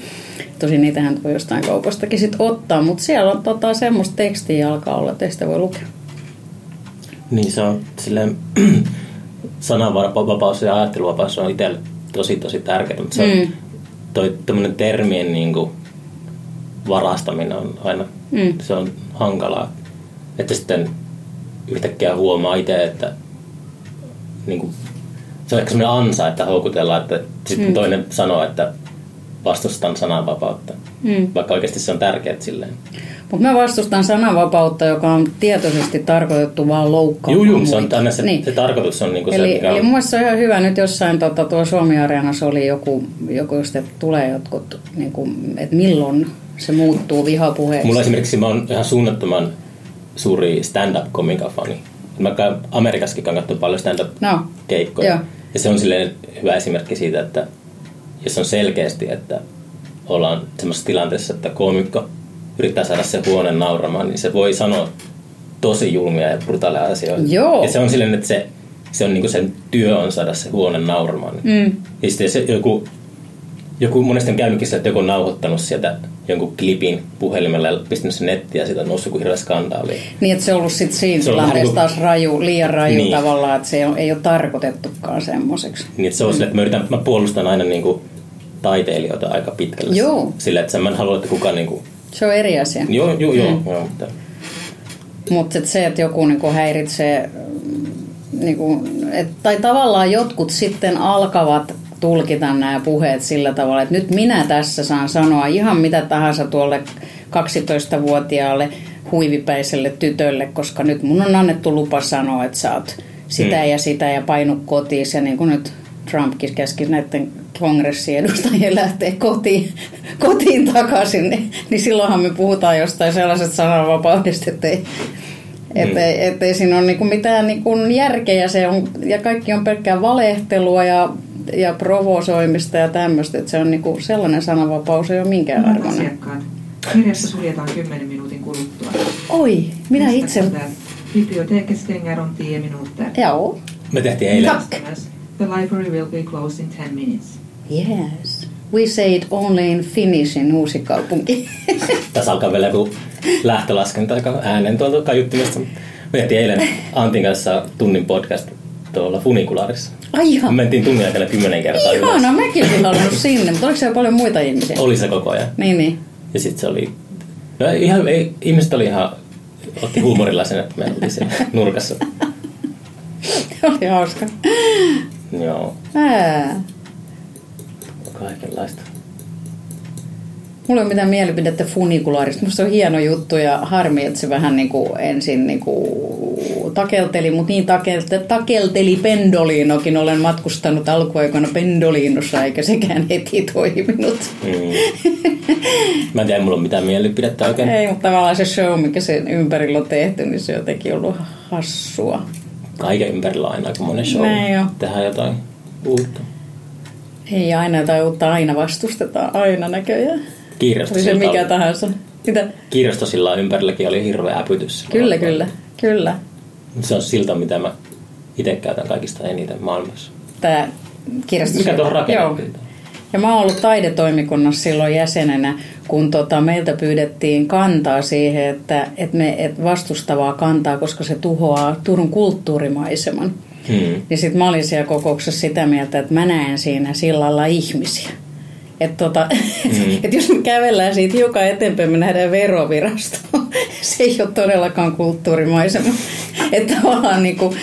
Tosin niitähän voi jostain kaupastakin sit ottaa, mutta siellä on tota, semmoista tekstiä alkaa olla, että sitä voi lukea. Niin se on silleen, *clears throat* sananvapaus ja ajatteluvapaus on itselle tosi tosi tärkeää, mutta se on Mm. toi tämmöinen termien niin kuin varastaminen on aina, Mm. se on hankalaa. Että sitten yhtäkkiä huomaa itse, että niin kuin, se on ehkä semmoinen ansa, että houkutellaan, että sitten Mm. toinen sanoo, että vastustan sananvapautta. Mm. Vaikka oikeasti se on tärkeää silleen. Mutta mä vastustan sananvapautta, joka on tietoisesti tarkoitettu vaan loukkaamaan Juu, juu, se on aina se, niin. se tarkoitus on niin kuin se, Eli, mikä eli on... mun mielestä se on ihan hyvä nyt jossain, tota, tuo Suomi-areenassa oli joku, joku just, että tulee jotkut, niin kuin, että milloin se muuttuu vihapuheeksi. Mulla esimerkiksi mä oon ihan suunnattoman suuri stand-up komikafani. Mä käyn Amerikassakin katsomaan paljon stand-up-keikkoja. Joo. Ja se on silleen hyvä esimerkki siitä, että jos on selkeästi, että ollaan semmoisessa tilanteessa, että komikko yrittää saada se huone nauramaan, niin se voi sanoa tosi julmia ja brutaaleja asioita. Joo. Ja se on silleen, että se, se on niinku sen työ on saada se huone nauramaan. Mm. Ja sitten se joku, joku monesti on käynytkin sillä, että joku on nauhoittanut sieltä jonkun klipin puhelimella ja pistänyt sen nettiin ja siitä on noussut joku hirveä skandaali. Niin, että se on ollut sit siinä Se tilanteessa taas raju, liian raju Niin. niin. tavallaan, että se ei ole, ei ole tarkoitettukaan semmoiseksi. Niin että se on mm. sille, että mä, yritän, mä puolustan aina niinku taiteilijoita aika pitkälle. Joo. Sillä, että mä en halua, että kukaan niinku... Se on eri asia. Joo, joo, joo. Mm. joo mutta, Mutta se, että joku niinku häiritsee, niinku, et, tai tavallaan jotkut sitten alkavat tulkita nämä puheet sillä tavalla, että nyt minä tässä saan sanoa ihan mitä tahansa tuolle 12-vuotiaalle huivipäiselle tytölle, koska nyt mun on annettu lupa sanoa, että sä oot sitä Mm. ja sitä ja painu kotiin. Ja niin kuin nyt Trumpkin käski näiden kongressiedustajien lähteä kotiin, kotiin takaisin, niin, niin silloinhan me puhutaan jostain sellaisesta sananvapaudesta, että ei, että, ei, että ei siinä ole niinku mitään niinku järkeä se on, ja kaikki on pelkkää valehtelua ja, ja provosoimista ja tämmöistä, että se on niinku sellainen sananvapaus ei ole minkään Hyvät arvoinen. asiakkaat. Kirjassa suljetaan 10 minuutin kuluttua. Oi, minä Nästa itse... Biblioteket stänger om 10 minuter. Joo. me tehtiin eilen... Tack. The library will be closed in 10 minutes. Yes. We say it only in Finnish in Uusikaupunki. *laughs* Tässä alkaa vielä joku lähtölaskenta äänen tuolta kaiuttimesta. Me tehtiin eilen Antin kanssa tunnin podcast tuolla funikulaarissa. Ai Me ihan. mentiin tunnin aikana kymmenen kertaa ylös. Ihana, mäkin olisin halunnut sinne, mutta oliko siellä paljon muita ihmisiä? Oli se koko ajan. Niin, niin. Ja sitten se oli... No ihan, ei, ihmiset oli ihan... Otti huumorilla sen, että me oltiin siellä nurkassa. *laughs* oli hauska. Joo, Ää. kaikenlaista. Mulla ei ole mitään mielipidettä funikulaarista. Musta se on hieno juttu ja harmi, että se vähän niin kuin ensin niin kuin takelteli, mutta niin takelteli, takelteli pendoliinokin. Olen matkustanut alkuaikoina pendoliinossa, eikä sekään heti toiminut. Mm. Mä en tiedä, mulla on mitään mielipidettä oikein. Ei, mutta tavallaan se show, mikä sen ympärillä on tehty, niin se on jotenkin ollut hassua. Kaiken ympärillä on aina aika monen show. Näin jo. Tehdään jotain uutta. Ei aina jotain uutta, aina vastustetaan, aina näköjään. Oli se Kirjastosilta, mikä tahansa. Mitä? kirjastosilla ympärilläkin oli hirveä äpytys. Kyllä, kyllä, kyllä. Se on silta, mitä mä itse käytän kaikista eniten maailmassa. Tämä kirjasto. Mikä tuohon Joo. rakennettiin? Ja mä oon ollut taidetoimikunnassa silloin jäsenenä, kun tota, meiltä pyydettiin kantaa siihen, että, että me et vastustavaa kantaa, koska se tuhoaa Turun kulttuurimaiseman. Hmm. Ja sitten mä olin siellä kokouksessa sitä mieltä, että mä näen siinä sillalla ihmisiä. Että tota, *laughs* Mm. et jos me kävellään siitä hiukan eteenpäin, me nähdään verovirasto. *laughs* Se ei ole todellakaan kulttuurimaisema. *laughs* Että tavallaan niin kuin,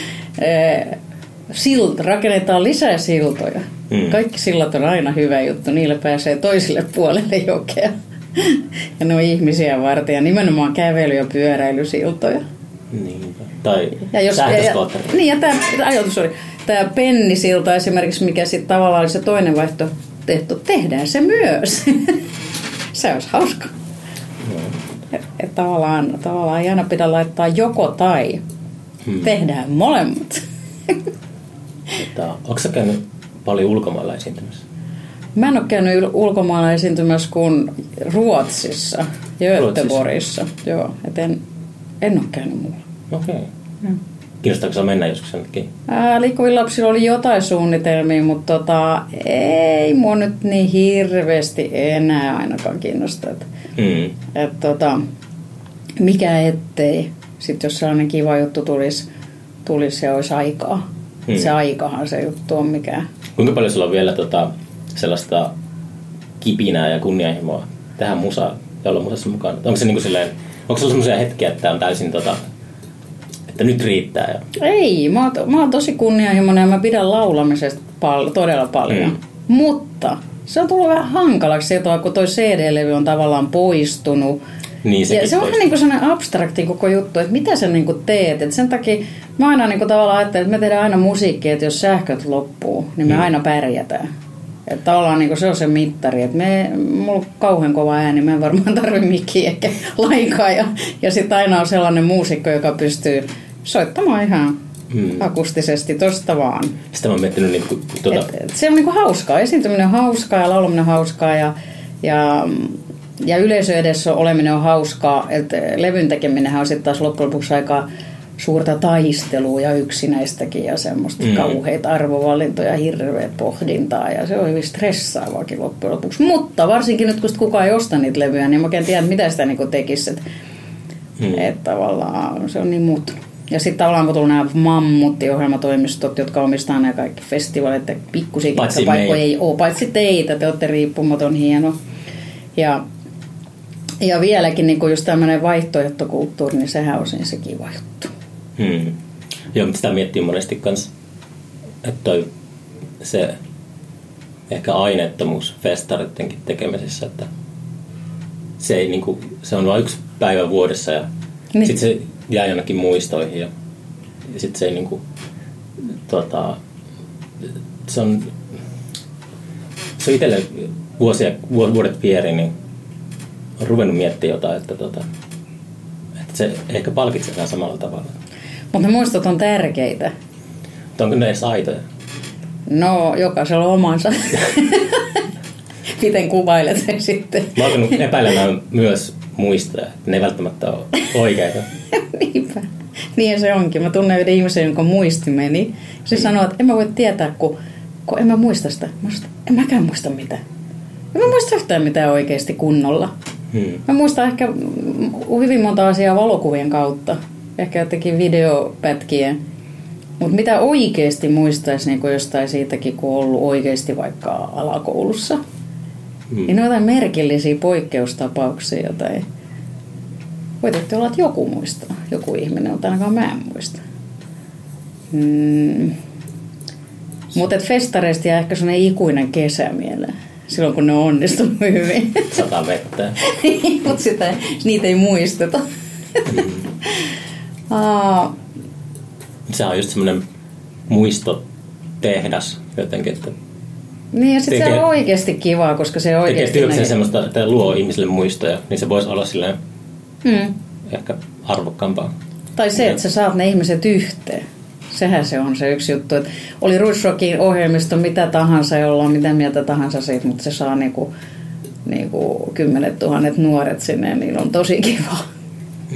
silt, rakennetaan lisää siltoja. Mm. Kaikki sillat on aina hyvä juttu. Niillä pääsee toiselle puolelle jokea. Ja ne on ihmisiä varten ja nimenomaan kävely- ja pyöräilysiltoja. Niinpä. Tai Ja jos, ja, sähköskootteri. niin, ja tämä ajatus oli, tämä pennisilta esimerkiksi, mikä sitten tavallaan oli se toinen vaihtoehto, tehdään se myös. *laughs* se olisi hauska. Et, tavallaan, tavallaan ei aina pidä laittaa joko tai. Hmm. Tehdään molemmat. Onko sä käynyt paljon ulkomailla esiintymässä? Mä en ole käynyt ulkomailla esiintymässä kuin Ruotsissa, Göteborgissa. Joo, et en, en ole käynyt muualla. Okei. Okay. Mm. Kiinnostaako se mennä joskus jonnekin? Ää, liikkuvilla lapsilla oli jotain suunnitelmia, mutta tota, ei mua nyt niin hirveästi enää ainakaan kiinnosta. Et, Mm. et, tota, mikä ettei, sitten jos sellainen kiva juttu tulisi, tulisi ja olisi aikaa. Hmm. Se aikahan se juttu on mikä. Kuinka paljon sulla on vielä tota, sellaista kipinää ja kunnianhimoa tähän musaan ja olla musassa mukana? Onko se niinku silleen, onko sulla sellaisia hetkiä, että on täysin tota, että nyt riittää? Ja... Ei, mä oon, to- mä oon tosi kunnianhimoinen ja mä pidän laulamisesta pal- todella paljon. Mm. Mutta se on tullut vähän hankalaksi sieltä, kun toi CD-levy on tavallaan poistunut. Niin ja se on vähän niin kuin sellainen abstrakti koko juttu, että mitä sä niin kuin teet. Et sen takia mä aina niin kuin tavallaan ajattelen, että me tehdään aina musiikkia, että jos sähköt loppuu, niin me Mm. aina pärjätään. Että tavallaan niin se on se mittari, että me, mulla on kauhean kova ääni, mä en varmaan tarvi mikkiä eikä *laughs* lainkaa. Ja, ja sitten aina on sellainen muusikko, joka pystyy soittamaan ihan Mm. akustisesti tosta vaan. Sitä mä oon miettinyt niinku, tuota, Et, et se on niinku hauskaa, esiintyminen on hauskaa ja laulaminen on hauskaa ja, ja, ja yleisö edessä oleminen on hauskaa. Et levyn tekeminenhän on sitten taas loppujen lopuksi aika suurta taistelua ja yksinäistäkin ja semmoista Mm. kauheita arvovalintoja, hirveä pohdintaa ja se on hyvin stressaavaakin loppujen lopuksi. Mutta varsinkin nyt kun kukaan ei osta niitä levyjä, niin mä oikein tiedän, mitä sitä niinku tekisi. Et, Mm. mm. et tavallaan se on niin muuttunut. Ja sitten tavallaan kun tuli nämä mammuttiohjelmatoimistot, jotka omistaa nämä kaikki festivaalit ja pikkusikin paikkoja ei ole, paitsi teitä, te olette riippumaton hieno. Ja, ja vieläkin niin just tämmöinen vaihtoehtokulttuuri, niin sehän on se kiva juttu. Hmm. Joo, mutta sitä miettii monesti kans, että toi, se ehkä aineettomuus festarittenkin tekemisessä, että se, ei, niinku, se on vain yksi päivä vuodessa ja niin. Sitten se jää jonnekin muistoihin ja, ja sitten se ei niinku, tota, se on, se on itselle vuosia, vu- vuodet vieri, niin on ruvennut miettimään jotain, että, tota, että se ehkä palkitsee vähän samalla tavalla. Mutta ne muistot on tärkeitä. Mutta onko ne edes aitoja? No, jokaisella on omansa. *laughs* Miten kuvailet sen sitten? Mä oon epäilemään myös muistoja, että ne ei välttämättä ole oikeita. *laughs* Niinpä. Niin se onkin. Mä tunnen yhden ihmisen, jonka muisti meni. Se sanoi, että en mä voi tietää, kun, kun en mä muista sitä. Mä sanoin, en mäkään muista mitään. En mä muista yhtään mitään oikeasti kunnolla. Hmm. Mä muistan ehkä mm, hyvin monta asiaa valokuvien kautta. Ehkä jotenkin videopätkien. Mutta mitä oikeasti muistaisi niin jostain siitäkin, kun on ollut oikeasti vaikka alakoulussa. Hmm. Niin ne on jotain merkillisiä poikkeustapauksia, joita ei... Voitatte olla, että joku muistaa. Joku ihminen, mutta ainakaan mä en muista. Mm. Mutta festareista jää ehkä sellainen ikuinen kesä mieleen. Silloin kun ne on onnistunut hyvin. *laughs* Sata vettä. näyttää. mutta sitä, niitä ei muisteta. *laughs* Aa, Se on just semmoinen muistotehdas jotenkin, että niin ja sitten se Tekee- on oikeasti kivaa, koska se tekee oikeasti... työkseen näkee- semmoista, että luo ihmisille muistoja, niin se voisi olla silleen Hmm. ehkä arvokkaampaa. Tai se, että sä saat ne ihmiset yhteen. Sehän se on se yksi juttu. Että oli Ruisrokin ohjelmisto mitä tahansa, jolla on mitä mieltä tahansa siitä, mutta se saa niinku, niinku kymmenet tuhannet nuoret sinne ja niillä on tosi kiva.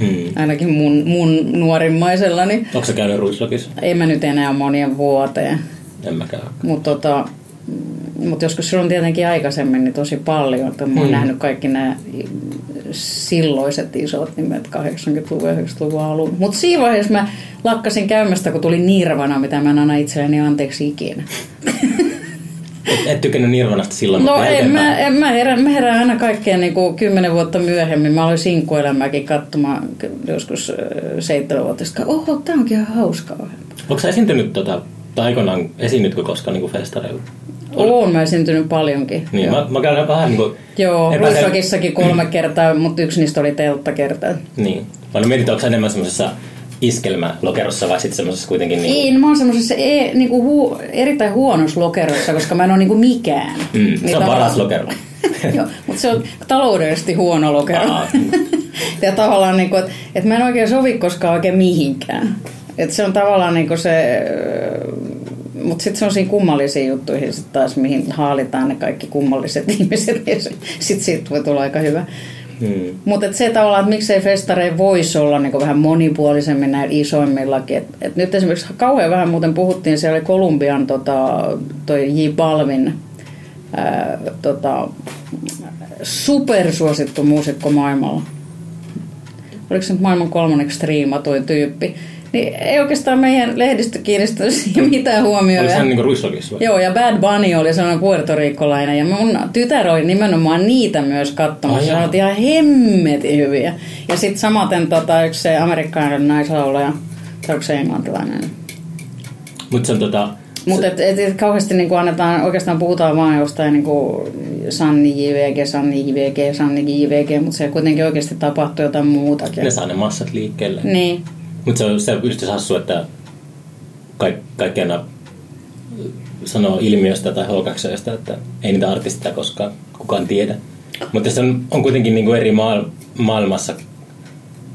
Mm. Ainakin mun, mun nuorimmaisella, niin Onko se käynyt Ruislokissa? ei mä nyt enää monien vuoteen. En mäkään. Mutta tota, mut joskus silloin tietenkin aikaisemmin niin tosi paljon. Että mä oon Mm. nähnyt kaikki nämä silloiset isot nimet 80-luvun ja 90-luvun alun. Mutta siinä vaiheessa mä lakkasin käymästä, kun tuli Nirvana, mitä mä en anna itselleni anteeksi ikinä. Et, et tykännyt Nirvanasta silloin, No mutta en mä, en, mä, herään, mä herään aina kaikkeen niin kuin kymmenen vuotta myöhemmin. Mä aloin sinkkuelämääkin katsomaan joskus äh, seitsemänvuotiaista. Oho, tää onkin ihan hauskaa. Onko sä esiintynyt tota, tai aikoinaan esiinnytkö koskaan niin festareilla? Oon mä esiintynyt paljonkin. Niin, mä, mä käyn vähän niin kuin... Joo, Ruisrokissakin kolme kertaa, mutta yksi niistä oli telttakerta. Niin. Mä mietin, onko enemmän semmoisessa iskelmälokerossa vai sitten semmoisessa kuitenkin niin Ei, mä oon semmoisessa e, niinku hu, erittäin huonossa lokerossa, koska mä en ole niinku mikään. Mm, se Niin on tavallaan- paras lokero. *laughs* Joo, mutta se on taloudellisesti huono lokero. *laughs* Ja tavallaan, niinku, että et mä en oikein sovi koskaan oikein mihinkään. Et se on tavallaan niinku se... Mutta sitten se on siinä kummallisiin juttuihin sit taas, mihin haalitaan ne kaikki kummalliset *laughs* ihmiset. Ja sitten siitä voi tulla aika hyvä. Hmm. Mutta se tavallaan, että miksei festareja voisi olla niinku vähän monipuolisemmin näillä isoimmillakin. Et, et nyt esimerkiksi kauhean vähän muuten puhuttiin, siellä oli Kolumbian tota, toi J Balvin ää, tota, supersuosittu muusikko maailmalla. Oliko se nyt maailman kolmanneksi striimatuin tyyppi? Niin ei oikeastaan meidän lehdistö kiinnistänyt siihen mitään huomioon. Oli Ja- se niin vai? Joo, ja Bad Bunny oli sellainen puertoriikkolainen, ja mun tytär oli nimenomaan niitä myös katsomassa. Jaa. oli ihan hemmetin hyviä. Ja sitten samaten tota, yksi se amerikkalainen naislaulaja, tai onko se englantilainen? Mutta se on tota... Mutta et, et, et kauheasti niinku annetaan, oikeastaan puhutaan vaan jostain niinku Sanni JVG, Sanni JVG, Sanni JVG, mutta se kuitenkin oikeasti tapahtuu jotain muutakin. Ne saa ne massat liikkeelle. Niin, Mutta se on se just hassu, että kaik, kaikki aina sanoo ilmiöstä tai H2, että ei niitä artisteja koskaan kukaan tiedä. Mutta se on, on kuitenkin niin kuin eri maal, maailmassa,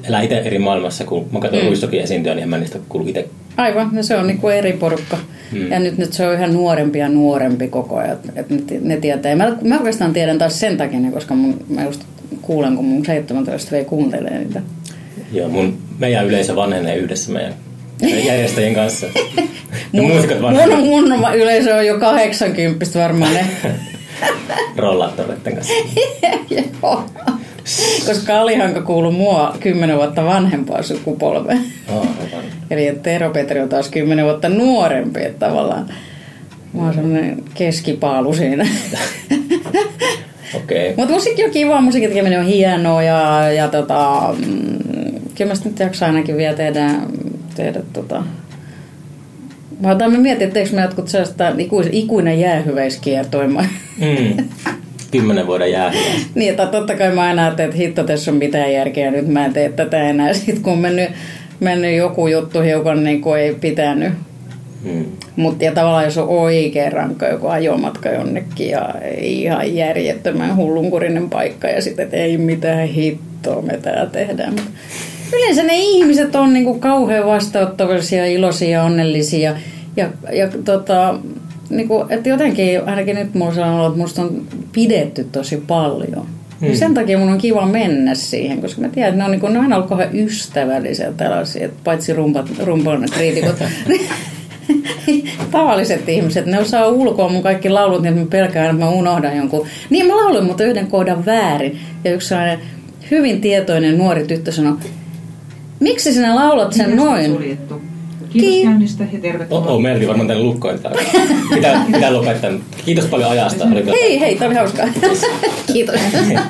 elää itse eri maailmassa, kun mä katson mm. Ruissokin esiintyä, niin en mä niistä kuulu itse. Aivan, no se on niinku eri porukka. Mm. Ja nyt, nyt se on yhä nuorempi ja nuorempi koko ajan, että et ne, ne tietää. Ja mä, mä oikeastaan tiedän taas sen takia, koska mun, mä just kuulen, kun mun 17 vei kuuntelee niitä. Joo, mun, meidän yleisö vanhenee yhdessä meidän järjestäjien kanssa. *laughs* Ja Mun, muusikot vanhenee mun, mun yleisö on jo 80 varmaan ne. *laughs* rollaattoreiden kanssa. *laughs* Joo. Koska Alihanka kuuluu mua 10 vuotta vanhempaa sukupolveen. Oh. Eli Tero Petri on taas 10 vuotta nuorempi, että tavallaan mä oon semmoinen keskipaalu siinä. Okei. Mutta musiikki on kiva, musiikin tekeminen on hienoa ja, ja tota, mm, kyllä mä nyt jaksaa ainakin vielä tehdä, tehdä tota, Mä otan mä mietin, että teekö me jotkut sellaista ikuis, ikuinen jäähyväiskiertoima. Mm. Kymmenen vuoden jäähyä. niin, että totta kai mä aina ajattelin, että hitto, tässä on mitään järkeä, nyt mä en tee tätä enää. *laughs* Sitten kun on mennyt, mennyt joku juttu hiukan niin kuin ei pitänyt. Mm. Mutta ja tavallaan jos on oikein rankka joku ajomatka jonnekin ja ihan järjettömän hullunkurinen paikka ja sitten että ei mitään hittoa me täällä tehdään. Yleensä ne ihmiset on niinku kauhean vastaanottavisia, iloisia ja onnellisia. Ja, ja tota, niinku, että jotenkin ainakin nyt mulla on olo, että musta on pidetty tosi paljon. Mm. Ja sen takia mun on kiva mennä siihen, koska mä tiedän, että ne on, niinku, ne on aina ollut kauhean ystävällisiä tällaisia, että paitsi rumpat, rumpan kriitikot. *laughs* Tavalliset ihmiset, ne osaa ulkoa mun kaikki laulut, niin mä pelkään, että mä unohdan jonkun. Niin mä lauloin mutta yhden kohdan väärin. Ja yksi sellainen hyvin tietoinen nuori tyttö sanoi, miksi sinä laulat sen on noin? suljettu. Kiitos Kiit- käynnistä ja tervetuloa. Oh, oh, meilläkin varmaan tänne lukkoin täällä. *laughs* Pitää, pitää lopettaa. Kiitos paljon ajasta. Hei, hei, tämä oli hauskaa. Kiitos. *laughs* *laughs*